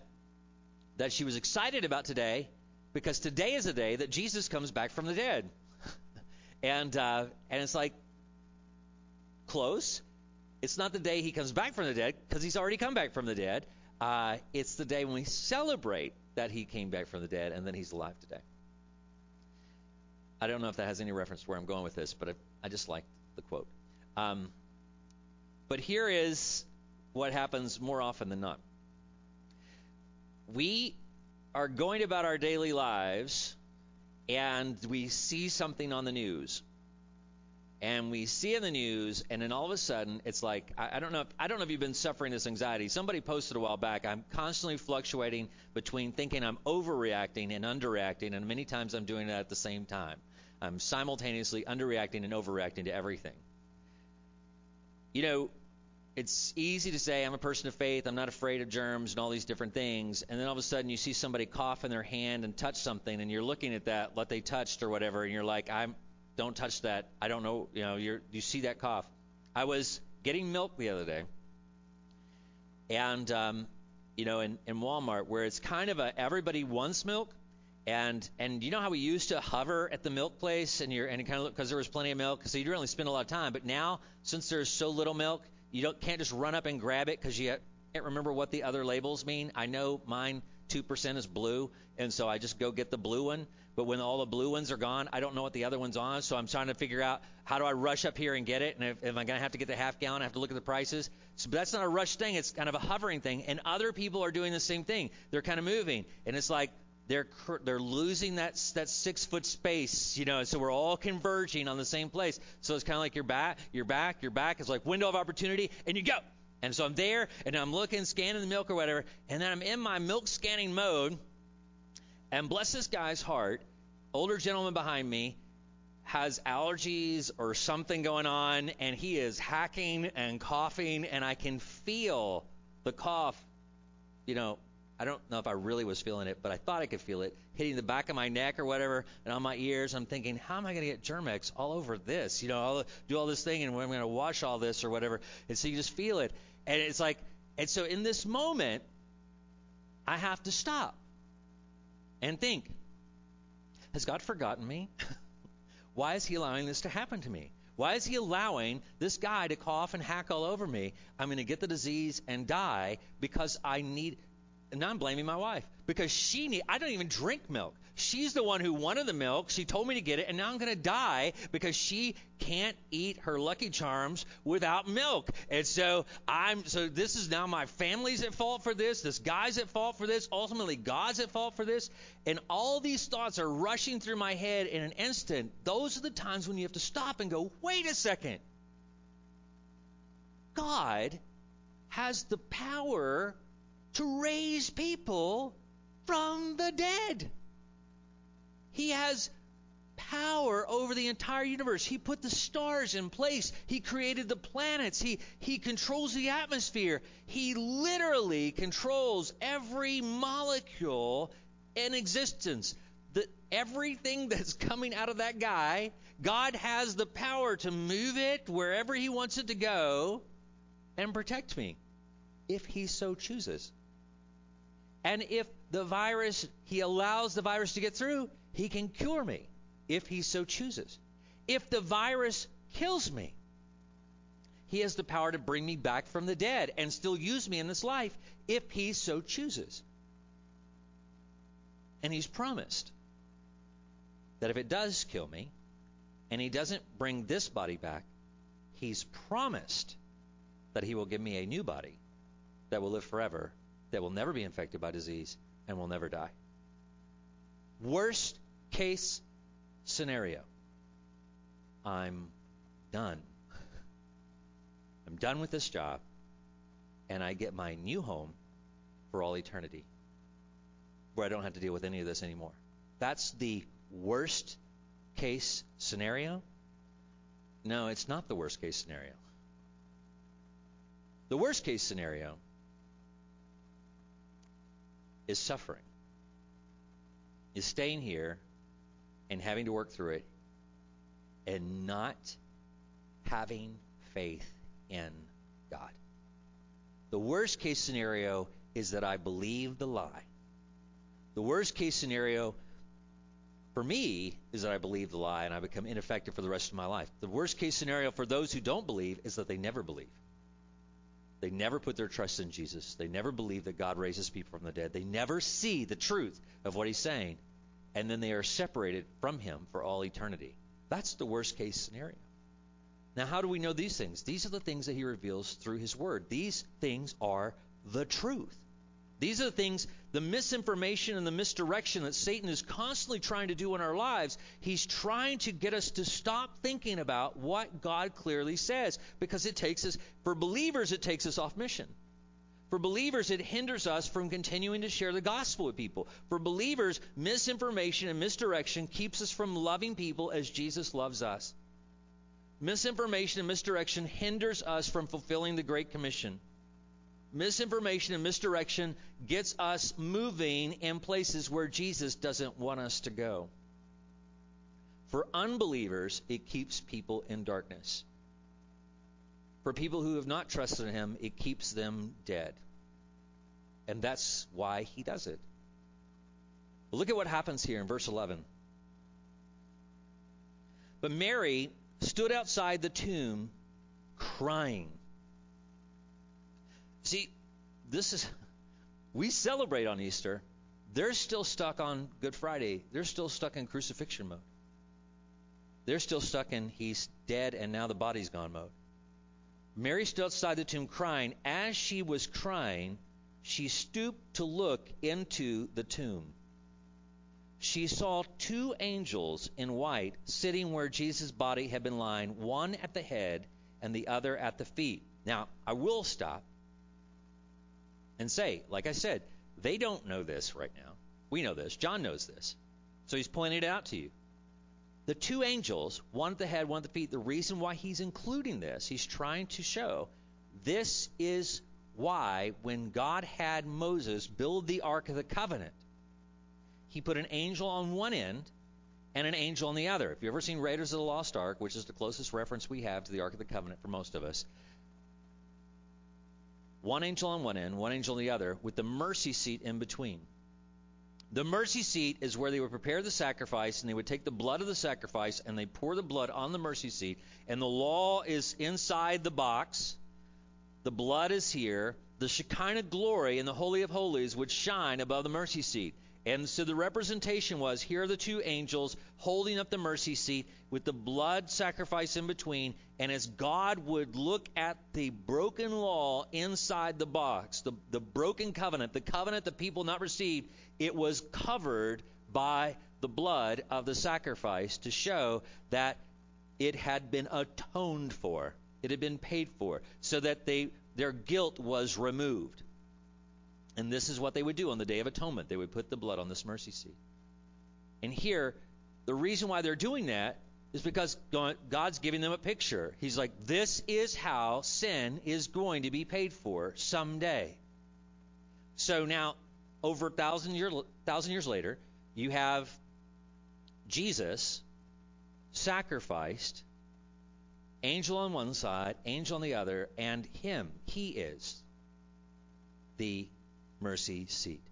that she was excited about today because today is a day that Jesus comes back from the dead, and uh, and it's like close. It's not the day he comes back from the dead because he's already come back from the dead. Uh, it's the day when we celebrate that he came back from the dead and then he's alive today. I don't know if that has any reference to where I'm going with this, but I, I just like the quote. Um, but here is what happens more often than not. We are going about our daily lives and we see something on the news and we see in the news and then all of a sudden it's like I, I, don't know if, I don't know if you've been suffering this anxiety. Somebody posted a while back. I'm constantly fluctuating between thinking I'm overreacting and underreacting, and many times I'm doing it at the same time. I'm simultaneously underreacting and overreacting to everything. You know, it's easy to say I'm a person of faith, I'm not afraid of germs and all these different things, and then all of a sudden you see somebody cough in their hand and touch something, and you're looking at that, what they touched or whatever, and you're like, I'm don't touch that. I don't know, you know, you're you see that cough. I was getting milk the other day, and um, you know, in, in Walmart where it's kind of a everybody wants milk, and and you know how we used to hover at the milk place and you're and kind of because there was plenty of milk, so you didn't really spend a lot of time. But now, since there's so little milk, you don't can't just run up and grab it because you can't remember what the other labels mean. I know mine two percent is blue, and so I just go get the blue one. But when all the blue ones are gone, I don't know what the other one's on, so I'm trying to figure out how do I rush up here and get it. And if, if I'm going to have to get the half gallon, I have to look at the prices. So but that's not a rush thing; it's kind of a hovering thing. And other people are doing the same thing. They're kind of moving, and it's like they're they're losing that that six foot space, you know. So we're all converging on the same place. So it's kind of like your back, your back, your back is like window of opportunity, and you go. And so I'm there, and I'm looking, scanning the milk or whatever, and then I'm in my milk scanning mode. And bless this guy's heart, older gentleman behind me has allergies or something going on, and he is hacking and coughing, and I can feel the cough, you know, I don't know if I really was feeling it, but I thought I could feel it hitting the back of my neck or whatever, and on my ears. I'm thinking, how am I going to get Germ-X all over this? You know, I'll do all this thing, and I'm going to wash all this or whatever. And so you just feel it, and it's like, and so in this moment, I have to stop and think: Has God forgotten me? Why is He allowing this to happen to me? Why is he allowing this guy to cough and hack all over me? I'm going to get the disease and die because I need. And now I'm blaming my wife because she need. I don't even drink milk. She's the one who wanted the milk. She told me to get it, and now I'm going to die because she can't eat her Lucky Charms without milk. And so I'm. So this is now my family's at fault for this. This guy's at fault for this. Ultimately, God's at fault for this. And all these thoughts are rushing through my head in an instant. Those are the times when you have to stop and go, wait a second. God has the power to raise people from the dead. He has power over the entire universe. He put the stars in place. He created the planets. He he controls the atmosphere. He literally controls every molecule in existence. The, everything that's coming out of that guy, God has the power to move it wherever he wants it to go and protect me if he so chooses. And if the virus, he allows the virus to get through, he can cure me if he so chooses. If the virus kills me, he has the power to bring me back from the dead and still use me in this life if he so chooses. And he's promised that if it does kill me and he doesn't bring this body back, he's promised that he will give me a new body that will live forever, that will never be infected by disease, and will never die. Worst case scenario I'm done. I'm done with this job, and I get my new home for all eternity where I don't have to deal with any of this anymore. That's the worst case scenario. No, it's not the worst case scenario. The worst case scenario is suffering, is staying here and having to work through it and not having faith in God. The worst case scenario is that I believe the lie. The worst case scenario for me is that I believe the lie and I become ineffective for the rest of my life. The worst case scenario for those who don't believe is that they never believe. They never put their trust in Jesus. They never believe that God raises people from the dead. They never see the truth of what he's saying. And then they are separated from him for all eternity. That's the worst case scenario. Now, how do we know these things? These are the things that he reveals through his word. These things are the truth. These are the things, the misinformation and the misdirection that Satan is constantly trying to do in our lives. He's trying to get us to stop thinking about what God clearly says because it takes us, for believers, it takes us off mission. For believers, it hinders us from continuing to share the gospel with people. For believers, misinformation and misdirection keeps us from loving people as Jesus loves us. Misinformation and misdirection hinders us from fulfilling the Great Commission misinformation and misdirection gets us moving in places where Jesus doesn't want us to go. For unbelievers, it keeps people in darkness. For people who have not trusted in Him, it keeps them dead. And that's why He does it. But look at what happens here in verse 11. But Mary stood outside the tomb crying. See, this is, we celebrate on Easter. They're still stuck on Good Friday. They're still stuck in crucifixion mode. They're still stuck in he's dead and now the body's gone mode. Mary stood outside the tomb crying. As she was crying, she stooped to look into the tomb. She saw two angels in white sitting where Jesus' body had been lying, one at the head and the other at the feet. Now, I will stop and say, like I said, they don't know this right now. We know this. John knows this. So he's pointing it out to you. The two angels, one at the head, one at the feet, the reason why he's including this, he's trying to show this is why when God had Moses build the Ark of the Covenant, he put an angel on one end and an angel on the other. If you've ever seen Raiders of the Lost Ark, which is the closest reference we have to the Ark of the Covenant for most of us, one angel on one end, one angel on the other, with the mercy seat in between. The mercy seat is where they would prepare the sacrifice and they would take the blood of the sacrifice and they pour the blood on the mercy seat. And the law is inside the box. The blood is here. The Shekinah glory in the Holy of Holies would shine above the mercy seat. And so the representation was here are the two angels holding up the mercy seat with the blood sacrifice in between. And as God would look at the broken law inside the box, the, the broken covenant, the covenant the people not received, it was covered by the blood of the sacrifice to show that it had been atoned for. It had been paid for, so that they their guilt was removed. And this is what they would do on the Day of Atonement. They would put the blood on this mercy seat. And here, the reason why they're doing that is because God's giving them a picture. He's like, this is how sin is going to be paid for someday. So now, over a thousand, year, thousand years later, you have Jesus sacrificed, angel on one side, angel on the other, and him. He is the mercy seat.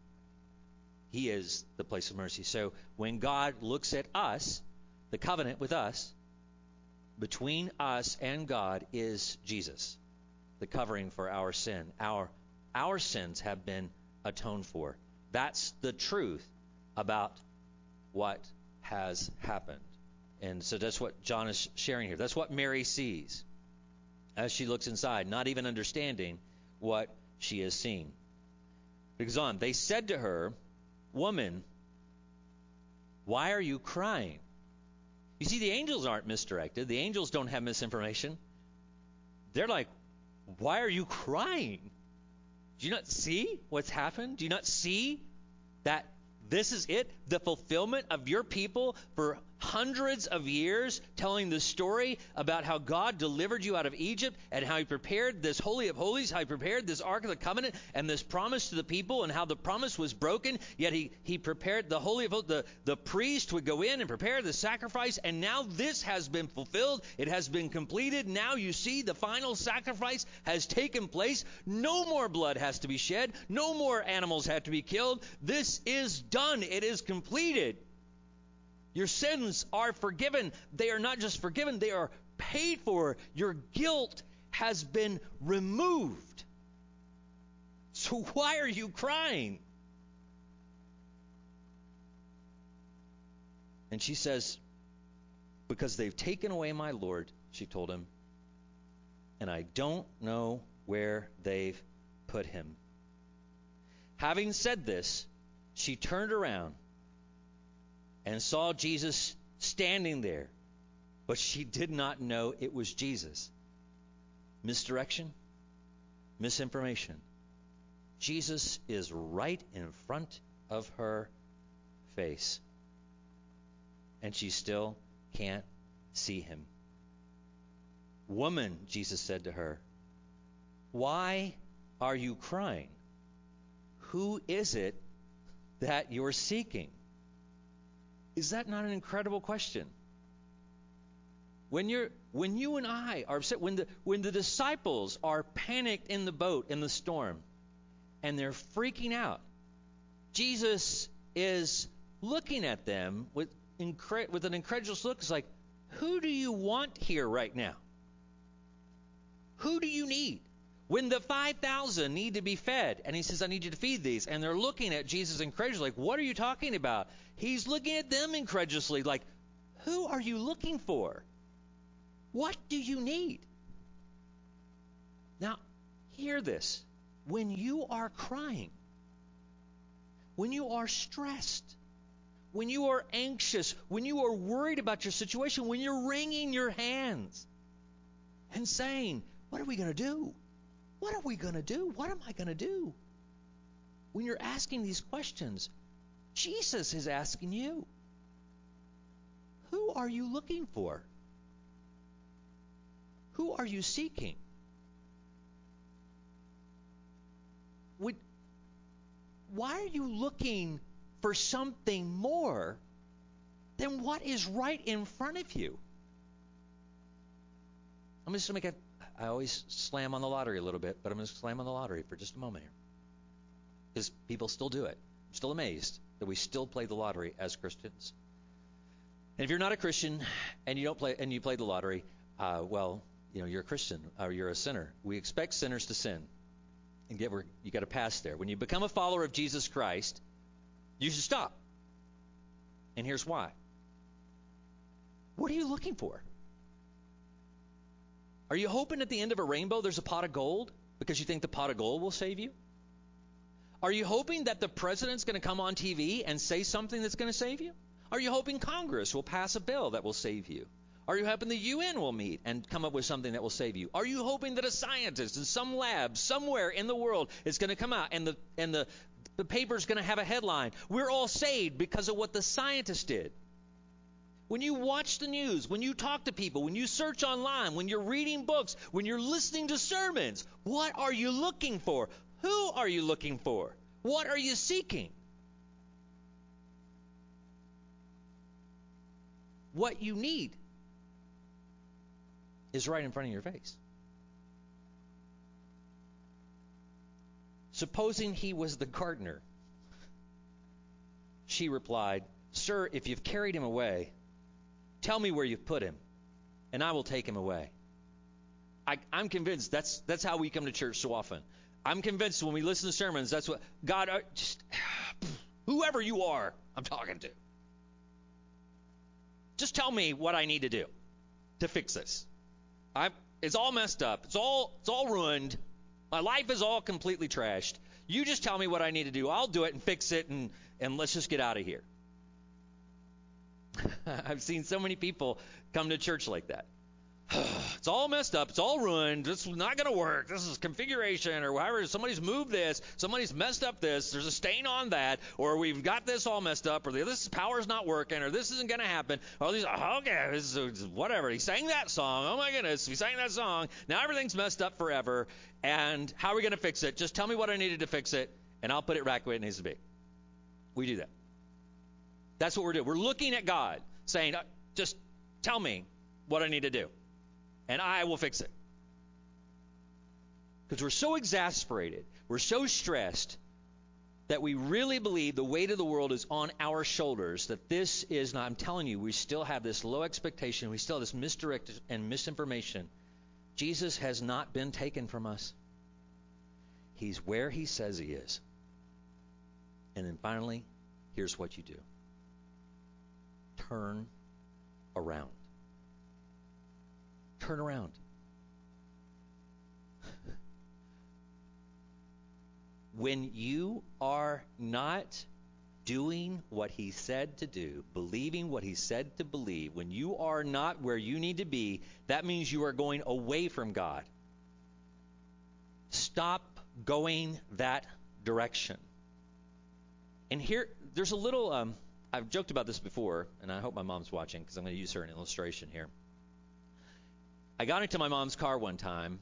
He is the place of mercy. So when God looks at us, the covenant with us, between us and God is Jesus, the covering for our sin. Our our sins have been atoned for. That's the truth about what has happened. And so that's what John is sharing here. That's what Mary sees as she looks inside, not even understanding what she has seen. On. They said to her, Woman, why are you crying? You see, the angels aren't misdirected. The angels don't have misinformation. They're like, Why are you crying? Do you not see what's happened? Do you not see that this is it? The fulfillment of your people for hundreds of years telling the story about how God delivered you out of Egypt and how He prepared this Holy of Holies, how He prepared this Ark of the Covenant and this promise to the people and how the promise was broken. Yet He, he prepared the Holy of the, the priest would go in and prepare the sacrifice. And now this has been fulfilled. It has been completed. Now you see the final sacrifice has taken place. No more blood has to be shed. No more animals have to be killed. This is done. It is completed. Your sins are forgiven. They are not just forgiven, they are paid for. Your guilt has been removed. So why are you crying? And she says, Because they've taken away my Lord, she told him, and I don't know where they've put him. Having said this, she turned around and saw Jesus standing there, but she did not know it was Jesus. Misdirection, misinformation. Jesus is right in front of her face, and she still can't see him. Woman, Jesus said to her, why are you crying? Who is it that you're seeking? Is that not an incredible question? When you're when you and I are upset, when the when the disciples are panicked in the boat in the storm and they're freaking out, Jesus is looking at them with incre- with an incredulous look. It's like, who do you want here right now? Who do you need? When the 5,000 need to be fed, and he says, I need you to feed these, and they're looking at Jesus incredulously, like, what are you talking about? He's looking at them incredulously, like, who are you looking for? What do you need? Now, hear this. When you are crying, when you are stressed, when you are anxious, when you are worried about your situation, when you're wringing your hands and saying, What are we going to do? What are we going to do? What am I going to do? When you're asking these questions, Jesus is asking you. Who are you looking for? Who are you seeking? Would, why are you looking for something more than what is right in front of you? I'm just going to make a I always slam on the lottery a little bit, but I'm going to slam on the lottery for just a moment here. Because people still do it. I'm still amazed that we still play the lottery as Christians. And if you're not a Christian and you don't play and you play the lottery, uh, well, you know you're a Christian or you're a sinner. We expect sinners to sin, and get where you got to pass there. When you become a follower of Jesus Christ, you should stop. And here's why. What are you looking for? Are you hoping at the end of a rainbow there's a pot of gold because you think the pot of gold will save you? Are you hoping that the president's going to come on TV and say something that's going to save you? Are you hoping Congress will pass a bill that will save you? Are you hoping the UN will meet and come up with something that will save you? Are you hoping that a scientist in some lab somewhere in the world is going to come out and the and the the paper's going to have a headline, "We're all saved because of what the scientist did." When you watch the news, when you talk to people, when you search online, when you're reading books, when you're listening to sermons, what are you looking for? Who are you looking for? What are you seeking? What you need is right in front of your face. Supposing he was the gardener. She replied, Sir, if you've carried him away, tell me where you've put him, and I will take him away. I, am convinced that's that's how we come to church so often. I'm convinced when we listen to sermons, that's what God, uh, just whoever you are, I'm talking to. Just tell me what I need to do to fix this. I'm, it's all messed up. It's all it's all ruined. My life is all completely trashed. You just tell me what I need to do. I'll do it and fix it and and let's just get out of here. I've seen so many people come to church like that. it's all messed up. It's all ruined. This is not going to work. This is configuration or however. Somebody's moved this. Somebody's messed up this. There's a stain on that. Or we've got this all messed up. Or this power's not working. Or this isn't going to happen. Or these, oh, okay, this is, whatever. He sang that song. Oh my goodness. He sang that song. Now everything's messed up forever. And how are we going to fix it? Just tell me what I needed to fix it, and I'll put it right where it needs to be. We do that. That's what we're doing. We're looking at God, saying, uh, just tell me what I need to do and I will fix it. Because we're so exasperated, we're so stressed that we really believe the weight of the world is on our shoulders, that this is not, I'm telling you, we still have this low expectation, we still have this misdirected and misinformation. Jesus has not been taken from us. He's where he says he is. And then finally, here's what you do turn around turn around. when you are not doing what he said to do, believing what he said to believe, when you are not where you need to be, that means you are going away from God. Stop going that direction. And here, there's a little, um, I've joked about this before, and I hope my mom's watching because I'm going to use her in illustration here. I got into my mom's car one time,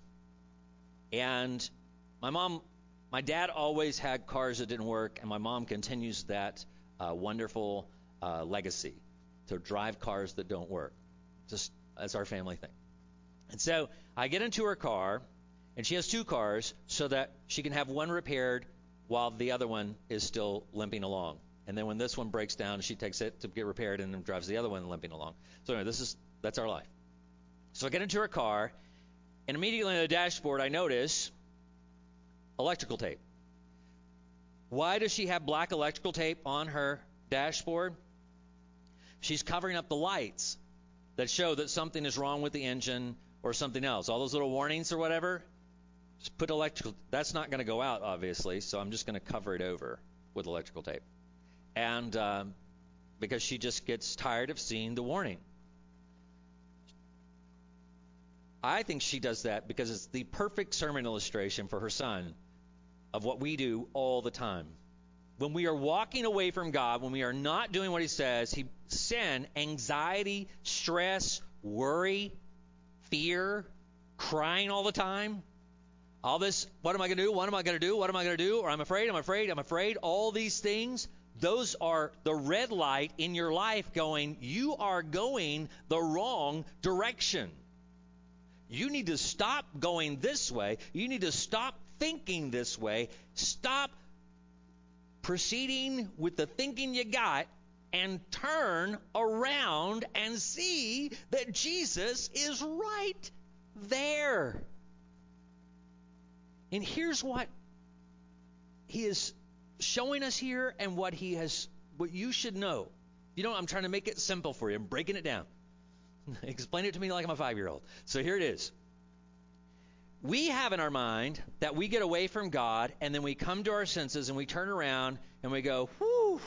and my mom, my dad always had cars that didn't work, and my mom continues that uh, wonderful uh, legacy to drive cars that don't work. Just that's our family thing. And so I get into her car, and she has two cars so that she can have one repaired while the other one is still limping along. And then when this one breaks down, she takes it to get repaired and then drives the other one limping along. So anyway, this is that's our life. So I get into her car, and immediately on the dashboard, I notice electrical tape. Why does she have black electrical tape on her dashboard? She's covering up the lights that show that something is wrong with the engine or something else. All those little warnings or whatever, just put electrical. That's not going to go out, obviously, so I'm just going to cover it over with electrical tape. And um, because she just gets tired of seeing the warning. I think she does that because it's the perfect sermon illustration for her son of what we do all the time. When we are walking away from God, when we are not doing what He says, He sin, anxiety, stress, worry, fear, crying all the time. All this, what am I going to do? What am I going to do? What am I going to do? Or I'm afraid, I'm afraid, I'm afraid. All these things, those are the red light in your life going, you are going the wrong direction. You need to stop going this way. You need to stop thinking this way. Stop proceeding with the thinking you got and turn around and see that Jesus is right there. And here's what he is showing us here and what he has what you should know. You know, I'm trying to make it simple for you. I'm breaking it down. Explain it to me like I'm a 5-year-old. So here it is. We have in our mind that we get away from God and then we come to our senses and we turn around and we go, "Whew,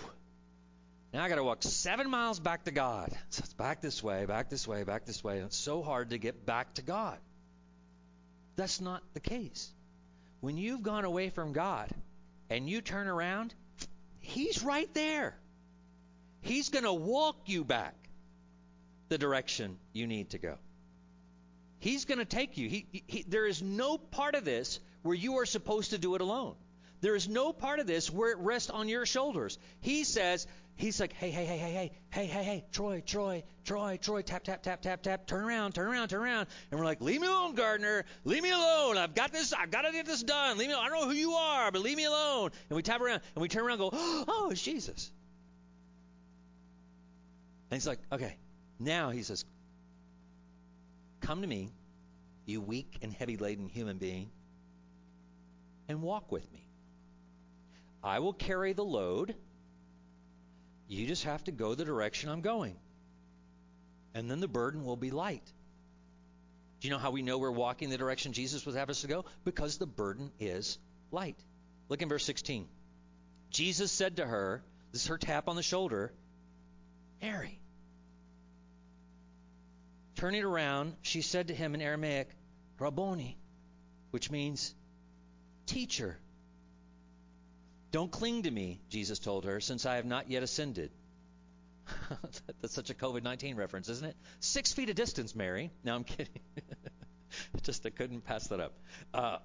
now I got to walk seven miles back to God. So it's back this way, back this way, back this way. And it's so hard to get back to God. That's not the case. When you've gone away from God and you turn around, He's right there. He's going to walk you back the direction you need to go. He's going to take you. He, he, there is no part of this where you are supposed to do it alone. There is no part of this where it rests on your shoulders. He says, He's like, hey, hey, hey, hey, hey, hey, hey, hey, Troy, Troy, Troy, Troy, tap, tap, tap, tap, tap, turn around, turn around, turn around. And we're like, leave me alone, Gardner. Leave me alone. I've got this. I've got to get this done. Leave me alone. I don't know who you are, but leave me alone. And we tap around and we turn around and go, oh, it's Jesus. And he's like, okay. Now he says, come to me, you weak and heavy laden human being, and walk with me. I will carry the load you just have to go the direction I'm going. And then the burden will be light. Do you know how we know we're walking the direction Jesus would have us to go? Because the burden is light. Look in verse 16. Jesus said to her, this is her tap on the shoulder, Mary. Turning around, she said to him in Aramaic, Rabboni, which means teacher. Don't cling to me, Jesus told her, since I have not yet ascended. That's such a COVID 19 reference, isn't it? Six feet of distance, Mary. No, I'm kidding. Just I couldn't pass that up. Uh,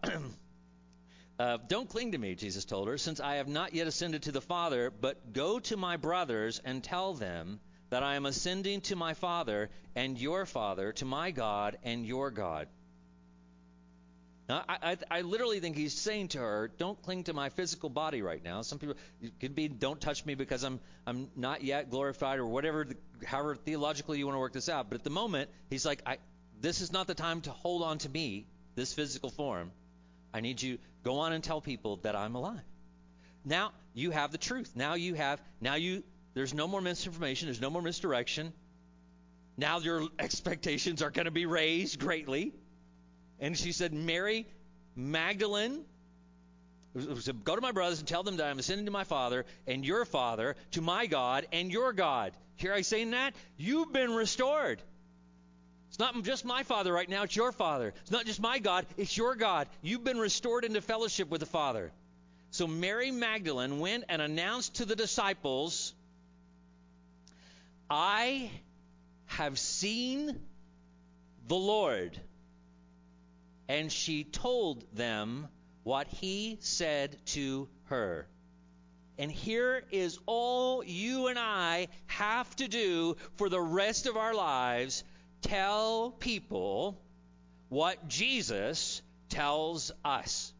uh, Don't cling to me, Jesus told her, since I have not yet ascended to the Father, but go to my brothers and tell them that I am ascending to my Father and your Father, to my God and your God. I, I, I, literally think he's saying to her, "Don't cling to my physical body right now." Some people it could be, "Don't touch me because I'm I'm not yet glorified," or whatever. The, however theologically you want to work this out. But at the moment, he's like, I, "This is not the time to hold on to me, this physical form. I need you go on and tell people that I'm alive." Now you have the truth. Now you have. Now you. There's no more misinformation. There's no more misdirection. Now your expectations are going to be raised greatly. And she said, Mary Magdalene, said, go to my brothers and tell them that I'm ascending to my Father and your Father, to my God and your God. Hear I saying that? You've been restored. It's not just my Father right now, it's your Father. It's not just my God, it's your God. You've been restored into fellowship with the Father. So Mary Magdalene went and announced to the disciples, I have seen the Lord. And she told them what he said to her. And here is all you and I have to do for the rest of our lives tell people what Jesus tells us.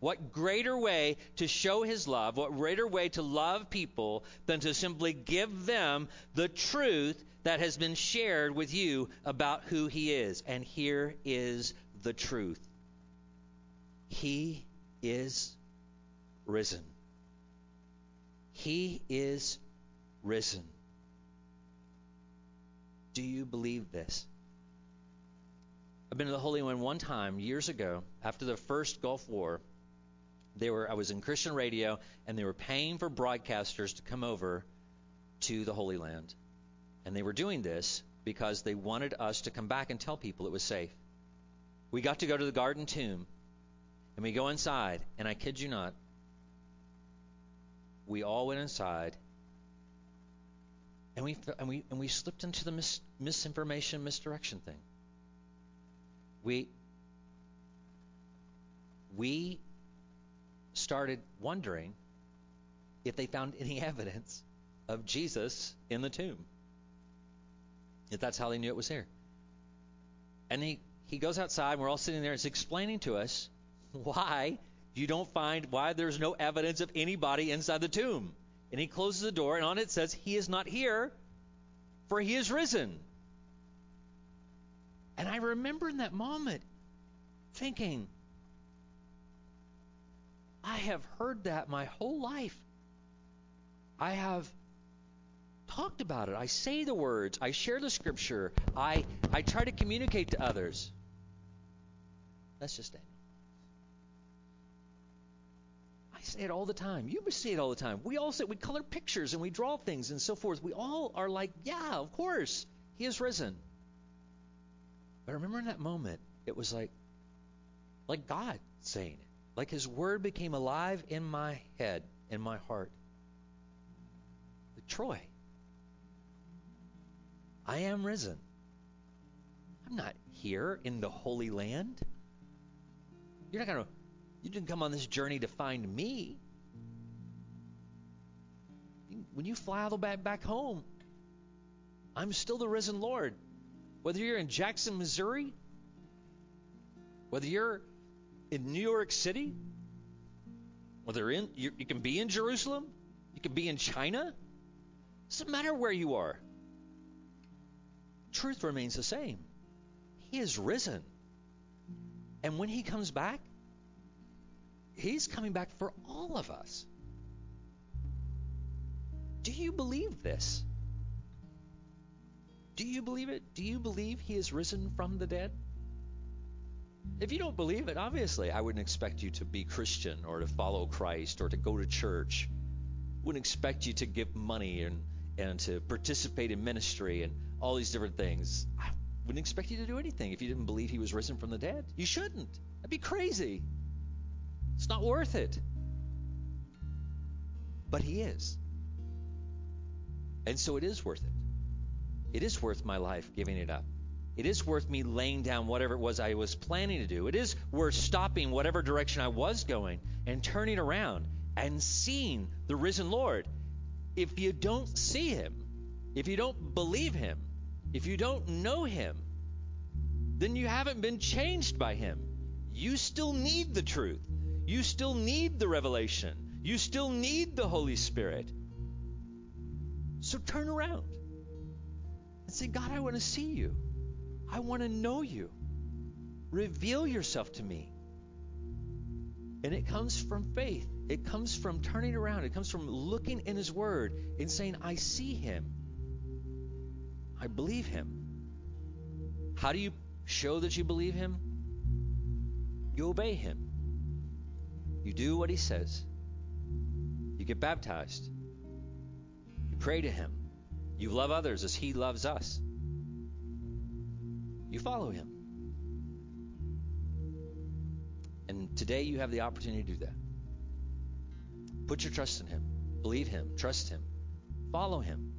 What greater way to show his love, what greater way to love people than to simply give them the truth that has been shared with you about who he is? And here is the truth. He is risen. He is risen. Do you believe this? I've been to the Holy Land one time years ago after the first Gulf War. They were I was in Christian radio and they were paying for broadcasters to come over to the Holy Land. And they were doing this because they wanted us to come back and tell people it was safe. We got to go to the garden tomb, and we go inside, and I kid you not, we all went inside, and we and we and we slipped into the mis, misinformation, misdirection thing. We we started wondering if they found any evidence of Jesus in the tomb. If that's how they knew it was here. And he he goes outside, and we're all sitting there. It's explaining to us why you don't find why there's no evidence of anybody inside the tomb. And he closes the door, and on it says, He is not here, for he is risen. And I remember in that moment thinking, I have heard that my whole life. I have talked about it. I say the words. I share the scripture. I, I try to communicate to others. That's just Daniel. I say it all the time. You see it all the time. We all say we color pictures and we draw things and so forth. We all are like, yeah, of course, he is risen. But I remember in that moment, it was like, like God saying it. Like His Word became alive in my head, in my heart. Like, Troy, I am risen. I'm not here in the Holy Land. You're not going to, you didn't come on this journey to find me. When you fly all the way back, home, I'm still the risen Lord. Whether you're in Jackson, Missouri, whether you're in New York City, whether in you, you can be in Jerusalem, you can be in China. It Doesn't matter where you are. Truth remains the same. He is risen. And when he comes back, he's coming back for all of us. Do you believe this? Do you believe it? Do you believe he is risen from the dead? If you don't believe it, obviously, I wouldn't expect you to be Christian or to follow Christ or to go to church. Wouldn't expect you to give money and, and to participate in ministry and all these different things. I wouldn't expect you to do anything if you didn't believe he was risen from the dead. You shouldn't. That'd be crazy. It's not worth it. But he is. And so it is worth it. It is worth my life giving it up. It is worth me laying down whatever it was I was planning to do. It is worth stopping whatever direction I was going and turning around and seeing the risen Lord. If you don't see him, if you don't believe him, if you don't know him, then you haven't been changed by him. You still need the truth. You still need the revelation. You still need the Holy Spirit. So turn around and say, God, I want to see you. I want to know you. Reveal yourself to me. And it comes from faith. It comes from turning around. It comes from looking in His Word and saying, I see Him. I believe Him. How do you show that you believe Him? You obey Him. You do what He says. You get baptized. You pray to Him. You love others as He loves us. You follow Him. And today you have the opportunity to do that. Put your trust in Him. Believe Him. Trust Him. Follow Him.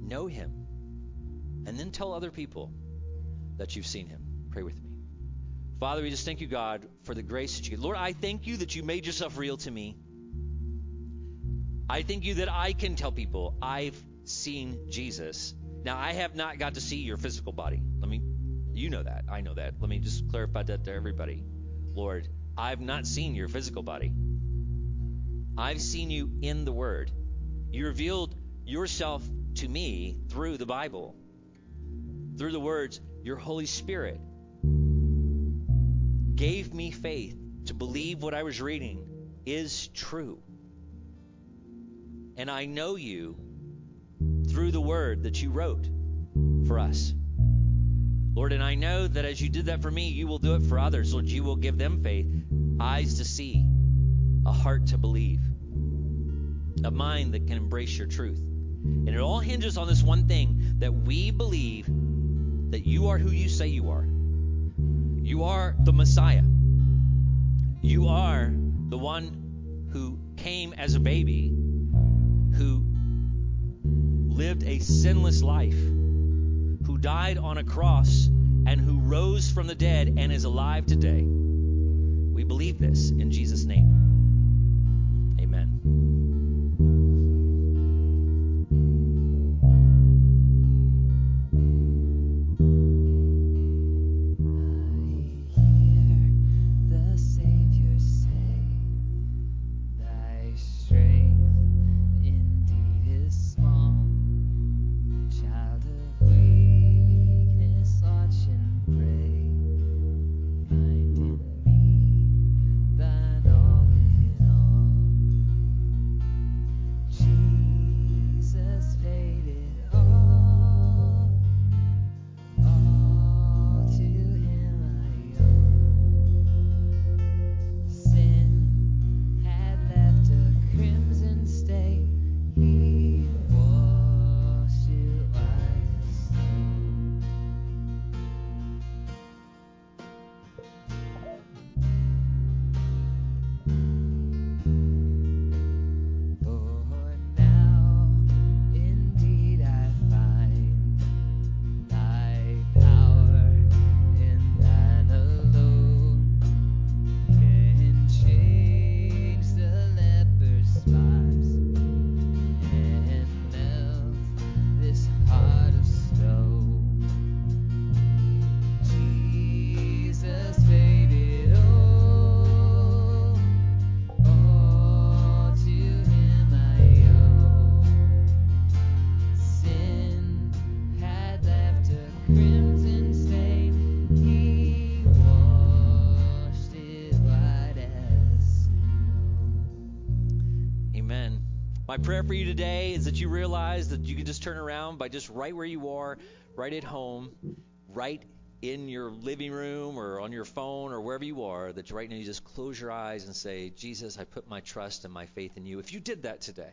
Know Him. And then tell other people that you've seen Him. Pray with me. Father, we just thank you, God, for the grace that you Lord, I thank you that you made yourself real to me. I thank you that I can tell people I've seen Jesus. Now, I have not got to see your physical body. Let me, you know that. I know that. Let me just clarify that to everybody. Lord, I've not seen your physical body. I've seen you in the Word. You revealed yourself to me through the Bible, through the words, your Holy Spirit gave me faith to believe what I was reading is true. And I know you through the word that you wrote for us. Lord, and I know that as you did that for me, you will do it for others. Lord, you will give them faith, eyes to see, a heart to believe, a mind that can embrace your truth. And it all hinges on this one thing that we believe that you are who you say you are. You are the Messiah. You are the one who came as a baby, who lived a sinless life, who died on a cross, and who rose from the dead and is alive today. We believe this in Jesus' name. Amen. My prayer for you today is that you realize that you can just turn around by just right where you are, right at home, right in your living room or on your phone or wherever you are, that right now you just close your eyes and say, Jesus, I put my trust and my faith in you. If you did that today,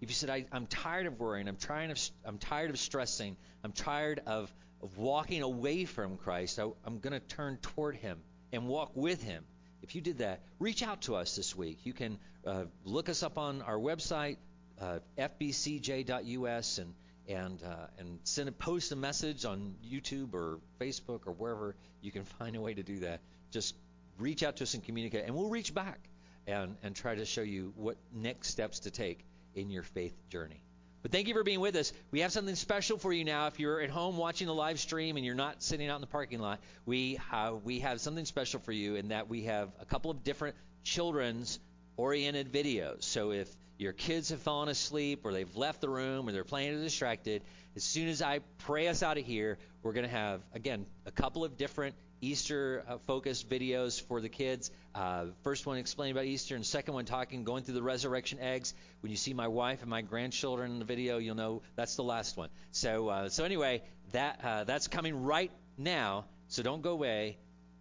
if you said, I, am tired of worrying, I'm, trying of, I'm tired of stressing, I'm tired of, of walking away from Christ, I, I'm going to turn toward Him and walk with Him. If you did that, reach out to us this week. You can uh, look us up on our website, uh, fbcj.us, and and uh, and send a post a message on YouTube or Facebook or wherever you can find a way to do that. Just reach out to us and communicate, and we'll reach back and and try to show you what next steps to take in your faith journey. But thank you for being with us. We have something special for you now. If you're at home watching the live stream and you're not sitting out in the parking lot, we we have something special for you in that we have a couple of different children's oriented videos. So if your kids have fallen asleep or they've left the room or they're playing or distracted, as soon as I pray us out of here, we're going to have, again, a couple of different Easter uh, focused videos for the kids. Uh, first one explaining about Easter, and second one talking, going through the resurrection eggs. When you see my wife and my grandchildren in the video, you'll know that's the last one. So, uh, so anyway, that uh, that's coming right now. So don't go away.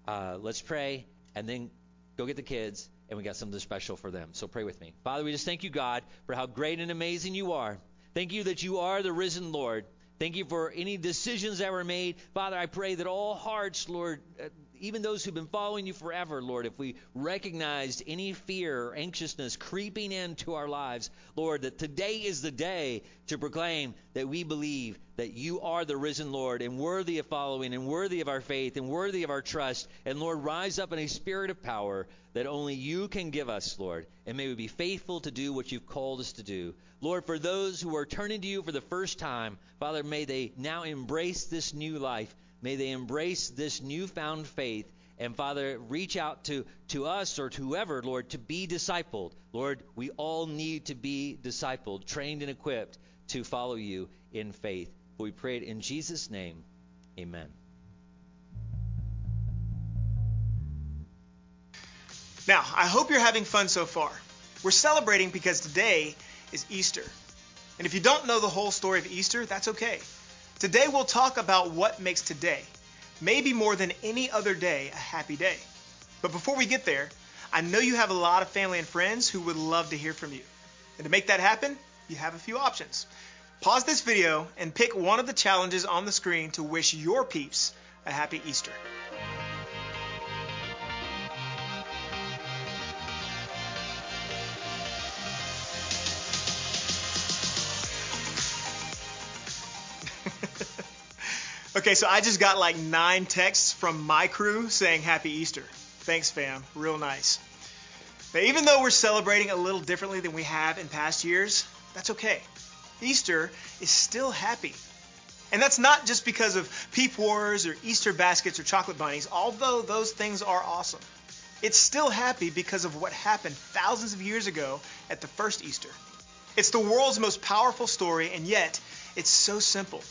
Uh, let's pray, and then go get the kids, and we got something special for them. So pray with me. Father, we just thank you, God, for how great and amazing you are. Thank you that you are the risen Lord. Thank you for any decisions that were made. Father, I pray that all hearts, Lord, uh, even those who've been following you forever, Lord, if we recognized any fear or anxiousness creeping into our lives, Lord, that today is the day to proclaim that we believe that you are the risen Lord and worthy of following and worthy of our faith and worthy of our trust. And Lord, rise up in a spirit of power that only you can give us, Lord. And may we be faithful to do what you've called us to do. Lord, for those who are turning to you for the first time, Father, may they now embrace this new life. May they embrace this newfound faith. And Father, reach out to, to us or to whoever, Lord, to be discipled. Lord, we all need to be discipled, trained and equipped to follow you in faith. We pray it in Jesus' name. Amen. Now, I hope you're having fun so far. We're celebrating because today is Easter. And if you don't know the whole story of Easter, that's okay. Today we'll talk about what makes today, maybe more than any other day, a happy day. But before we get there, I know you have a lot of family and friends who would love to hear from you. And to make that happen, you have a few options. Pause this video and pick one of the challenges on the screen to wish your peeps a happy Easter. Okay, so I just got like nine texts from my crew saying Happy Easter. Thanks, fam. Real nice. Now, even though we're celebrating a little differently than we have in past years, that's okay. Easter is still happy. And that's not just because of peep wars or Easter baskets or chocolate bunnies, although those things are awesome. It's still happy because of what happened thousands of years ago at the first Easter. It's the world's most powerful story, and yet it's so simple.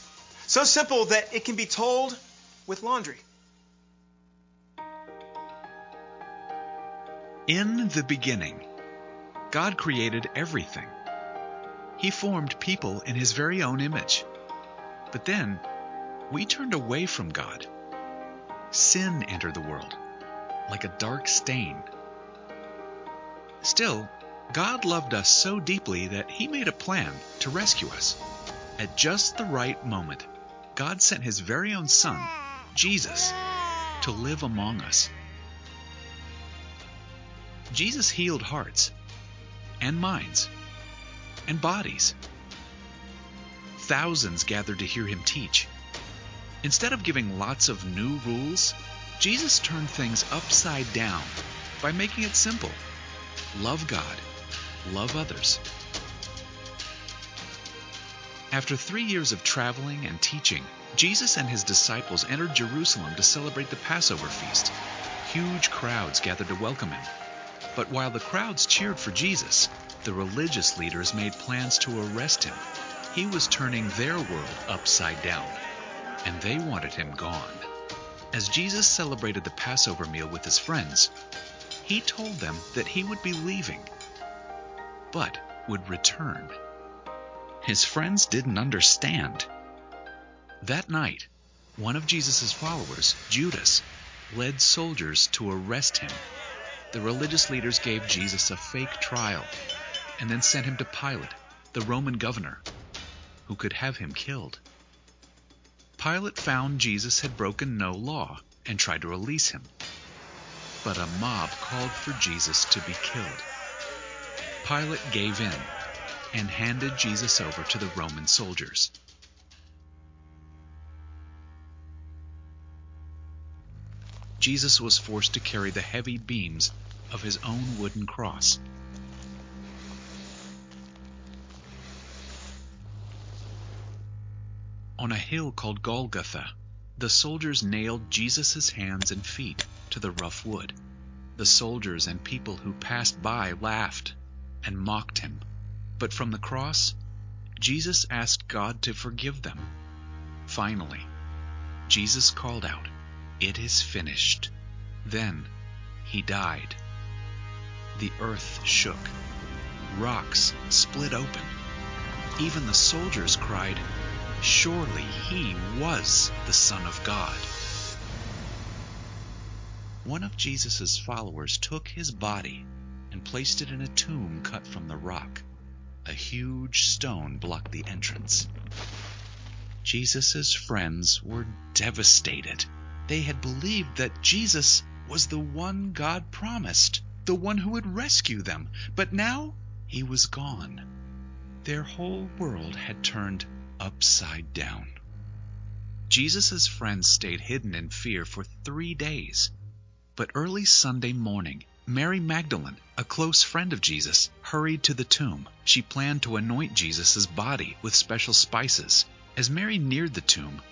So simple that it can be told with laundry. In the beginning, God created everything. He formed people in His very own image. But then, we turned away from God. Sin entered the world, like a dark stain. Still, God loved us so deeply that He made a plan to rescue us. At just the right moment, God sent his very own Son, Jesus, to live among us. Jesus healed hearts and minds and bodies. Thousands gathered to hear him teach. Instead of giving lots of new rules, Jesus turned things upside down by making it simple love God, love others. After three years of traveling and teaching, Jesus and his disciples entered Jerusalem to celebrate the Passover feast. Huge crowds gathered to welcome him. But while the crowds cheered for Jesus, the religious leaders made plans to arrest him. He was turning their world upside down, and they wanted him gone. As Jesus celebrated the Passover meal with his friends, he told them that he would be leaving, but would return. His friends didn't understand. That night, one of Jesus' followers, Judas, led soldiers to arrest him. The religious leaders gave Jesus a fake trial and then sent him to Pilate, the Roman governor, who could have him killed. Pilate found Jesus had broken no law and tried to release him. But a mob called for Jesus to be killed. Pilate gave in and handed Jesus over to the Roman soldiers. Jesus was forced to carry the heavy beams of his own wooden cross. On a hill called Golgotha, the soldiers nailed Jesus' hands and feet to the rough wood. The soldiers and people who passed by laughed and mocked him. But from the cross, Jesus asked God to forgive them. Finally, Jesus called out, It is finished. Then he died. The earth shook. Rocks split open. Even the soldiers cried, Surely he was the Son of God. One of Jesus' followers took his body and placed it in a tomb cut from the rock. A huge stone blocked the entrance. Jesus' friends were devastated. They had believed that Jesus was the one God promised, the one who would rescue them, but now he was gone. Their whole world had turned upside down. Jesus' friends stayed hidden in fear for three days. But early Sunday morning, Mary Magdalene, a close friend of Jesus, hurried to the tomb. She planned to anoint Jesus' body with special spices. As Mary neared the tomb,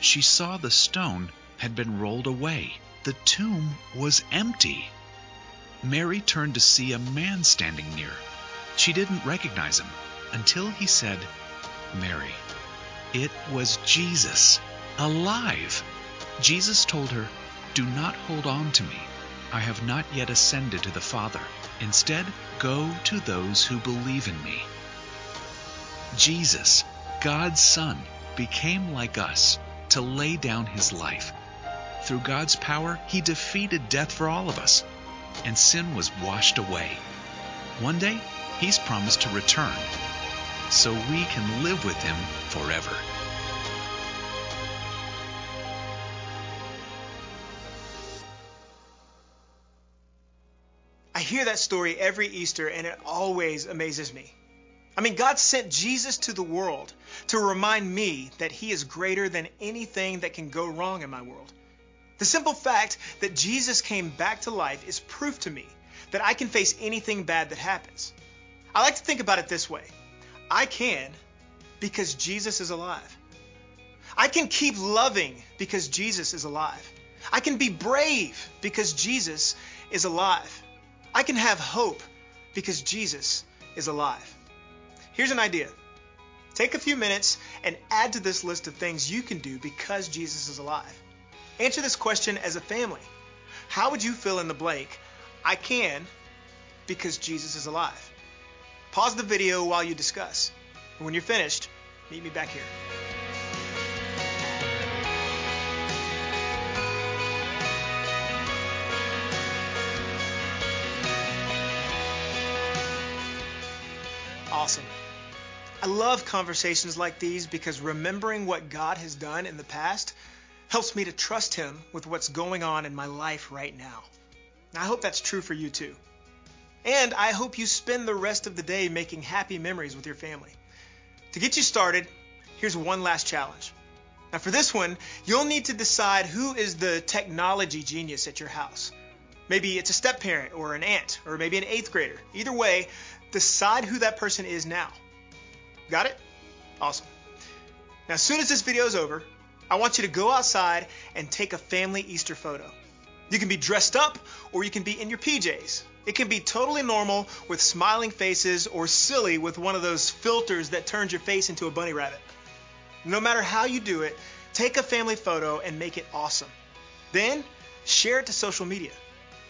she saw the stone had been rolled away. The tomb was empty. Mary turned to see a man standing near. She didn't recognize him until he said, Mary. It was Jesus, alive. Jesus told her, Do not hold on to me. I have not yet ascended to the Father. Instead, go to those who believe in me. Jesus, God's Son, became like us to lay down his life. Through God's power, he defeated death for all of us, and sin was washed away. One day, he's promised to return so we can live with him forever. Hear that story every Easter and it always amazes me. I mean, God sent Jesus to the world to remind me that He is greater than anything that can go wrong in my world. The simple fact that Jesus came back to life is proof to me that I can face anything bad that happens. I like to think about it this way I can because Jesus is alive. I can keep loving because Jesus is alive. I can be brave because Jesus is alive. I can have hope because Jesus is alive. Here's an idea take a few minutes and add to this list of things you can do because Jesus is alive. Answer this question as a family. How would you fill in the blank? I can because Jesus is alive. Pause the video while you discuss. And when you're finished, meet me back here. Awesome. I love conversations like these because remembering what God has done in the past helps me to trust Him with what's going on in my life right now. I hope that's true for you too. And I hope you spend the rest of the day making happy memories with your family. To get you started, here's one last challenge. Now, for this one, you'll need to decide who is the technology genius at your house. Maybe it's a step parent or an aunt or maybe an eighth grader. Either way, decide who that person is now. Got it? Awesome. Now, as soon as this video is over, I want you to go outside and take a family Easter photo. You can be dressed up or you can be in your PJs. It can be totally normal with smiling faces or silly with one of those filters that turns your face into a bunny rabbit. No matter how you do it, take a family photo and make it awesome. Then share it to social media.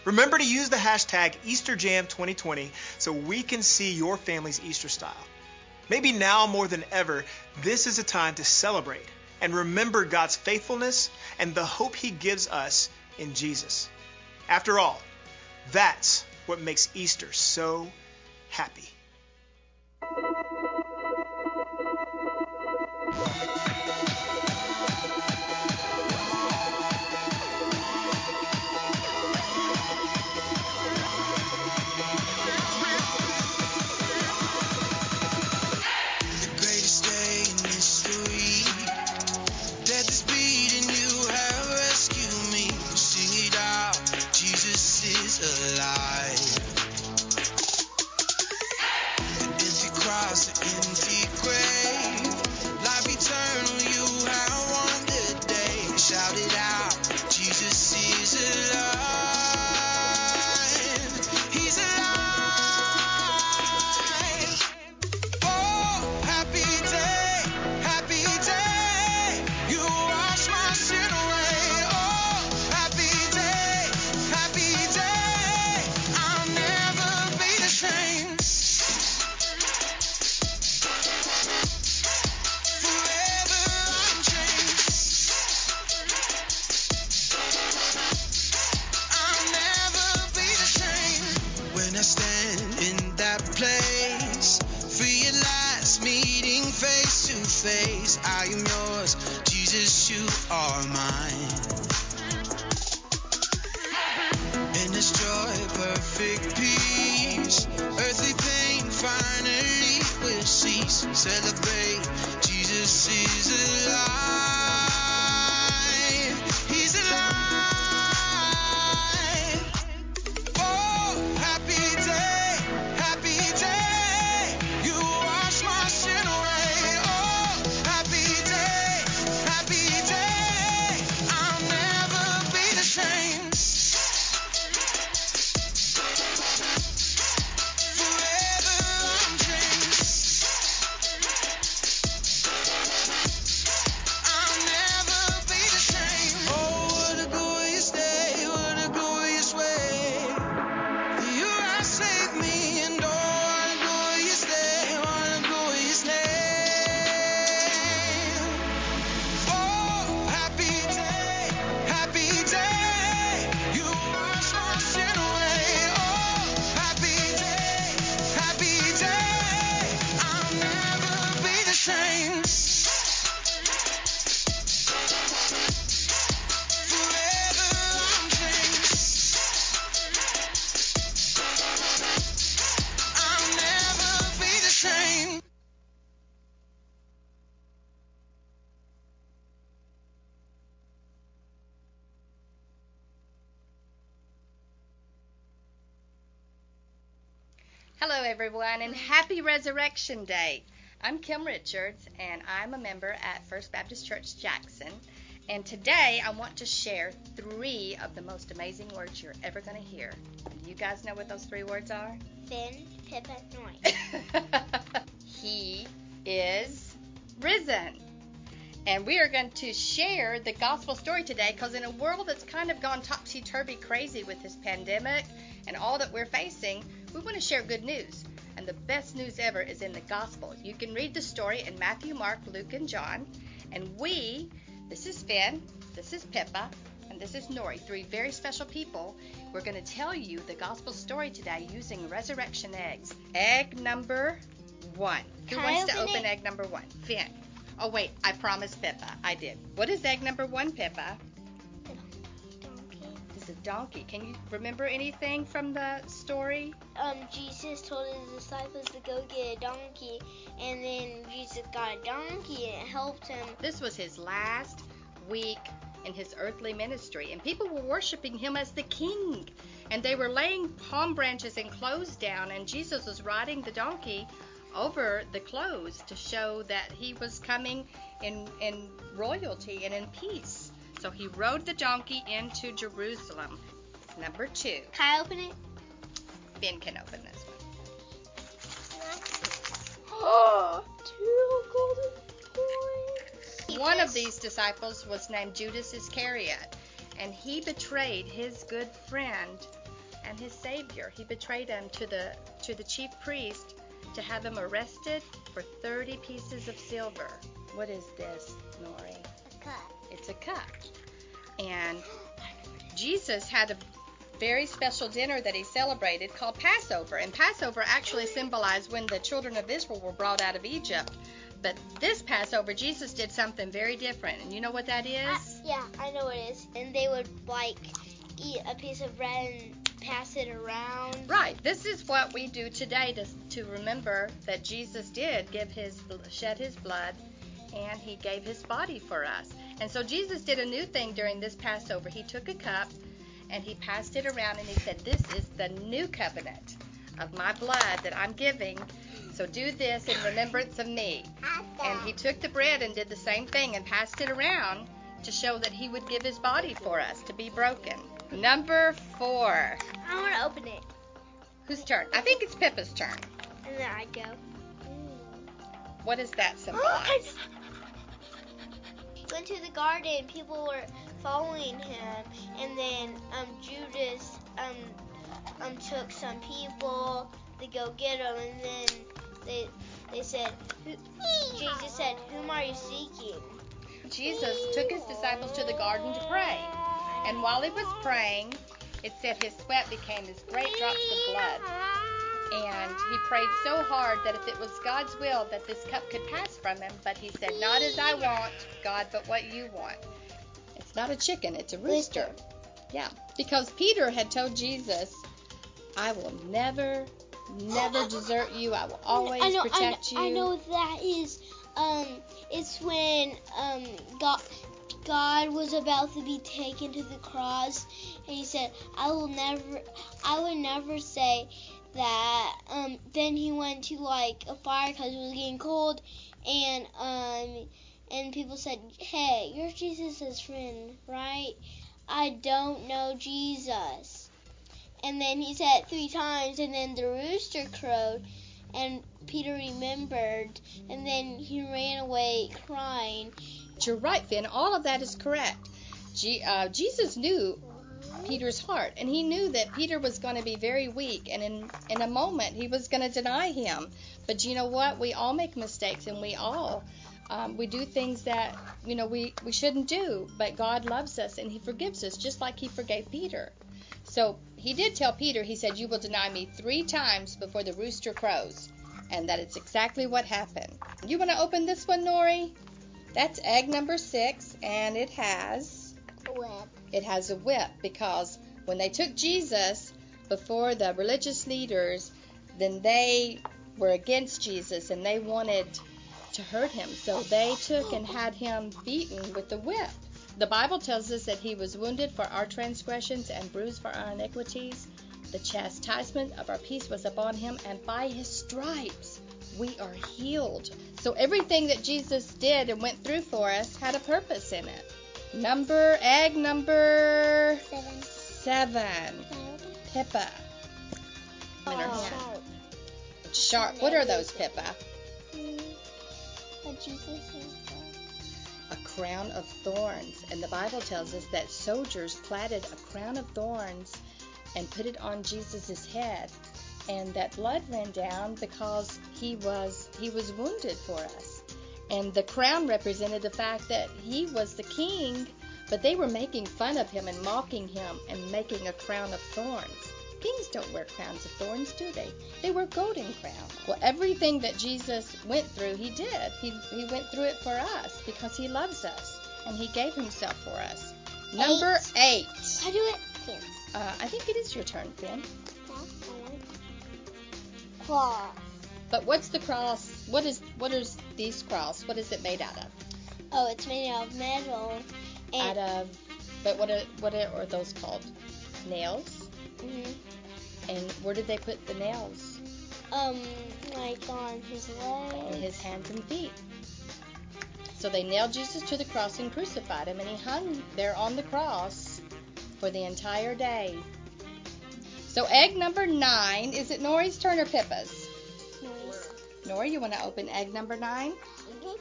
Remember to use the hashtag EasterJam2020 so we can see your family's Easter style. Maybe now more than ever, this is a time to celebrate and remember God's faithfulness and the hope He gives us in Jesus. After all, that's what makes Easter so happy. Hello, everyone, and happy Resurrection Day. I'm Kim Richards, and I'm a member at First Baptist Church Jackson. And today I want to share three of the most amazing words you're ever going to hear. You guys know what those three words are? Finn, Pippa, Noise. he is risen. And we are going to share the gospel story today because in a world that's kind of gone topsy turvy crazy with this pandemic and all that we're facing, we want to share good news. And the best news ever is in the gospel. You can read the story in Matthew, Mark, Luke, and John. And we, this is Finn, this is Pippa, and this is Nori, three very special people. We're going to tell you the gospel story today using resurrection eggs. Egg number one. Who Can wants to open open it? egg number one? Finn. Oh, wait, I promised Pippa. I did. What is egg number one, Pippa? A donkey. Can you remember anything from the story? Um, Jesus told his disciples to go get a donkey, and then Jesus got a donkey and it helped him. This was his last week in his earthly ministry, and people were worshiping him as the king. And they were laying palm branches and clothes down, and Jesus was riding the donkey over the clothes to show that he was coming in, in royalty and in peace. So he rode the donkey into Jerusalem. Number two. Can I open it? Ben can open this one. Oh, two golden coins. One of these disciples was named Judas Iscariot, and he betrayed his good friend and his savior. He betrayed him to the to the chief priest to have him arrested for for 30 pieces of silver. What is this, Nori? A cup. It's a cup. And Jesus had a very special dinner that he celebrated called Passover. And Passover actually symbolized when the children of Israel were brought out of Egypt. But this Passover, Jesus did something very different. And you know what that is? Uh, yeah, I know what it is. And they would like eat a piece of bread and pass it around. Right. This is what we do today to, to remember that Jesus did give his shed his blood and he gave his body for us. And so Jesus did a new thing during this Passover. He took a cup and he passed it around and he said, "This is the new covenant of my blood that I'm giving. So do this in remembrance of me." And he took the bread and did the same thing and passed it around to show that he would give his body for us to be broken. Number 4. I want to open it. Whose turn? I think it's Pippa's turn. And then I go. What does that symbolize? Went to the garden. People were following him, and then um, Judas um, um took some people to go get him, and then they they said, who, Jesus said, "Whom are you seeking?" Jesus took his disciples to the garden to pray, and while he was praying, it said his sweat became as great drops of blood. And he prayed so hard that if it was God's will that this cup could pass from him, but he said, Not as I want, God, but what you want. It's not a chicken, it's a rooster. Yeah, because Peter had told Jesus, I will never, never desert you. I will always I know, protect I know, you. I know that is. Um, it's when um God God was about to be taken to the cross, and He said, "I will never, I will never say that." Um, then He went to like a fire because it was getting cold, and um, and people said, "Hey, you're Jesus' friend, right?" I don't know Jesus. And then he said three times, and then the rooster crowed, and Peter remembered, and then he ran away crying. You're right, Finn. All of that is correct. Uh, Jesus knew Peter's heart, and he knew that Peter was going to be very weak, and in, in a moment he was going to deny him. But you know what? We all make mistakes, and we all um, we do things that you know we we shouldn't do. But God loves us, and He forgives us, just like He forgave Peter. So He did tell Peter. He said, "You will deny me three times before the rooster crows," and that it's exactly what happened. You want to open this one, Nori? That's egg number six, and it has Whip. It has a whip because when they took Jesus before the religious leaders, then they were against Jesus and they wanted to hurt him. So they took and had him beaten with the whip. The Bible tells us that he was wounded for our transgressions and bruised for our iniquities. The chastisement of our peace was upon him, and by his stripes we are healed. So everything that Jesus did and went through for us had a purpose in it. Number egg number Seven. seven. Pippa. In her. Oh. Sharp. Sharp. What are those, Pippa? Mm, but Jesus A crown of thorns. And the Bible tells us that soldiers platted a crown of thorns and put it on Jesus' head. And that blood ran down because he was he was wounded for us. And the crown represented the fact that he was the king, but they were making fun of him and mocking him and making a crown of thorns. Kings don't wear crowns of thorns, do they? They wear golden crowns. Well, everything that Jesus went through, he did. He, he went through it for us because he loves us and he gave himself for us. Number eight. I do it. Yes. Uh, I think it is your turn, Finn. Claw. But what's the cross? What is what is these cross? What is it made out of? Oh, it's made out of metal. Out And of. But what are what are, are those called? Nails. mhm. And where did they put the nails? um, like on his In leg. his hands and feet. So they nailed Jesus to the cross and crucified him, and he hung there on the cross for the entire day. So egg number nine. Is it Nori's turn or Pippa's? Nori, you want to open egg number nine? Mhm.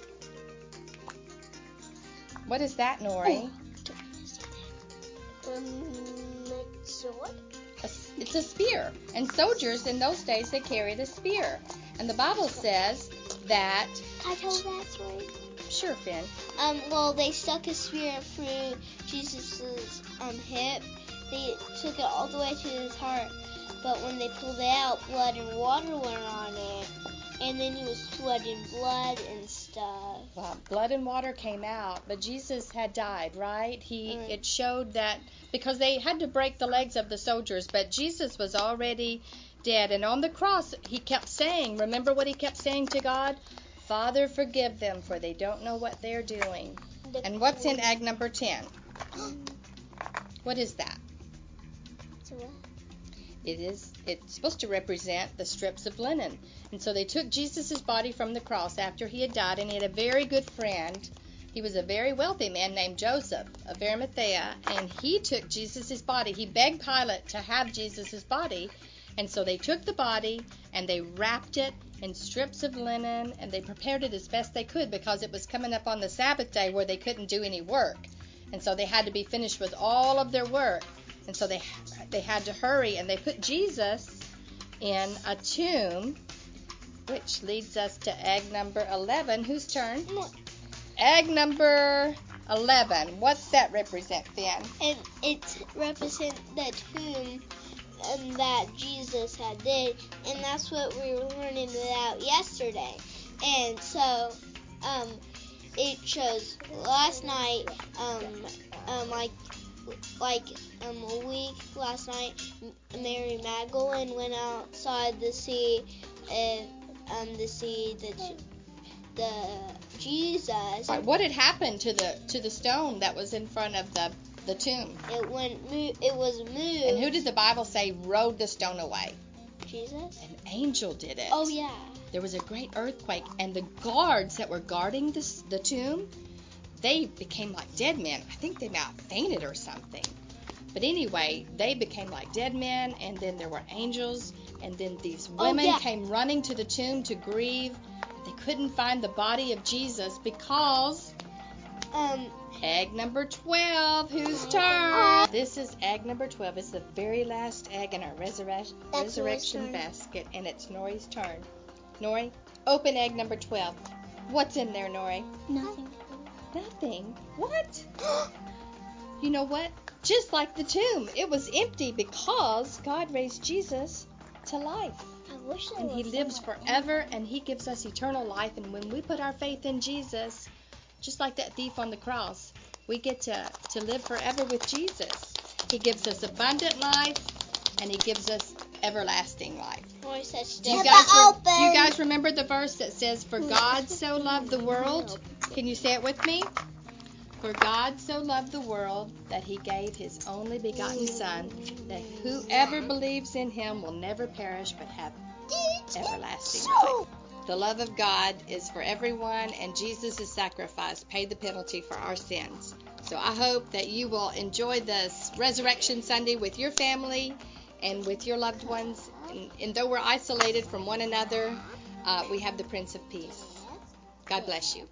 What is that, Nori? Um, sword. It's a spear. And soldiers in those days they carried a spear. And the Bible says that. Can I tell that story? Sure, Finn. Um, well, they stuck a spear through Jesus's um hip. They took it all the way to his heart, but when they pulled it out, blood and water went on it, and then he was sweating blood and stuff. Well, blood and water came out, but Jesus had died, right? He Right. it showed that because they had to break the legs of the soldiers, but Jesus was already dead. And on the cross, he kept saying, remember what he kept saying to God? Father, forgive them, for they don't know what they're doing. The And what's in egg number 10? What is that? It is it's supposed to represent the strips of linen. And so they took Jesus' body from the cross after he had died, and he had a very good friend. He was a very wealthy man named Joseph of Arimathea, and he took Jesus' body. He begged Pilate to have Jesus' body, and so they took the body and they wrapped it in strips of linen, and they prepared it as best they could because it was coming up on the Sabbath day where they couldn't do any work, and so they had to be finished with all of their work and so they they had to hurry and they put Jesus in a tomb which leads us to egg number 11 whose turn? Egg number 11 what's that represent Finn It it represents the tomb um, that Jesus had did, and that's what we were learning about yesterday. And so, um, it shows last night, um, um, like like um a week last night, Mary Magdalene went outside to see if um to see the the Jesus. What had happened to the to the stone that was in front of the the tomb It went it was moved. and who did the bible say rolled the stone away Jesus? an angel did it Oh yeah. there was a great earthquake, and the guards that were guarding this, the tomb, they became like dead men. I think they might have fainted or something. But anyway, they became like dead men, and then there were angels, and then these Oh, women yeah. came running to the tomb to grieve. They couldn't find the body of Jesus because Um egg number 12, whose turn? This is egg number 12. It's the very last egg in our resurrec- That's resurrection basket, and it's Nori's turn. Nori, open egg number 12. What's in there, Nori? nothing. Nothing. What? you know what? Just like the tomb, it was empty because God raised Jesus to life. I wish And he lives forever and he gives us eternal life. And when we put our faith in Jesus, just like that thief on the cross, we get to, to live forever with Jesus. He gives us abundant life and he gives us everlasting life. Says, you guys, re- open." do you guys remember the verse that says, For God so loved the world? Can you say it with me? For God so loved the world that he gave his only begotten Son, that whoever believes in him will never perish but have everlasting life. The love of God is for everyone, and Jesus' sacrifice paid the penalty for our sins. So I hope that you will enjoy this Resurrection Sunday with your family and with your loved ones. And, and though we're isolated from one another, uh, we have the Prince of Peace. God bless you.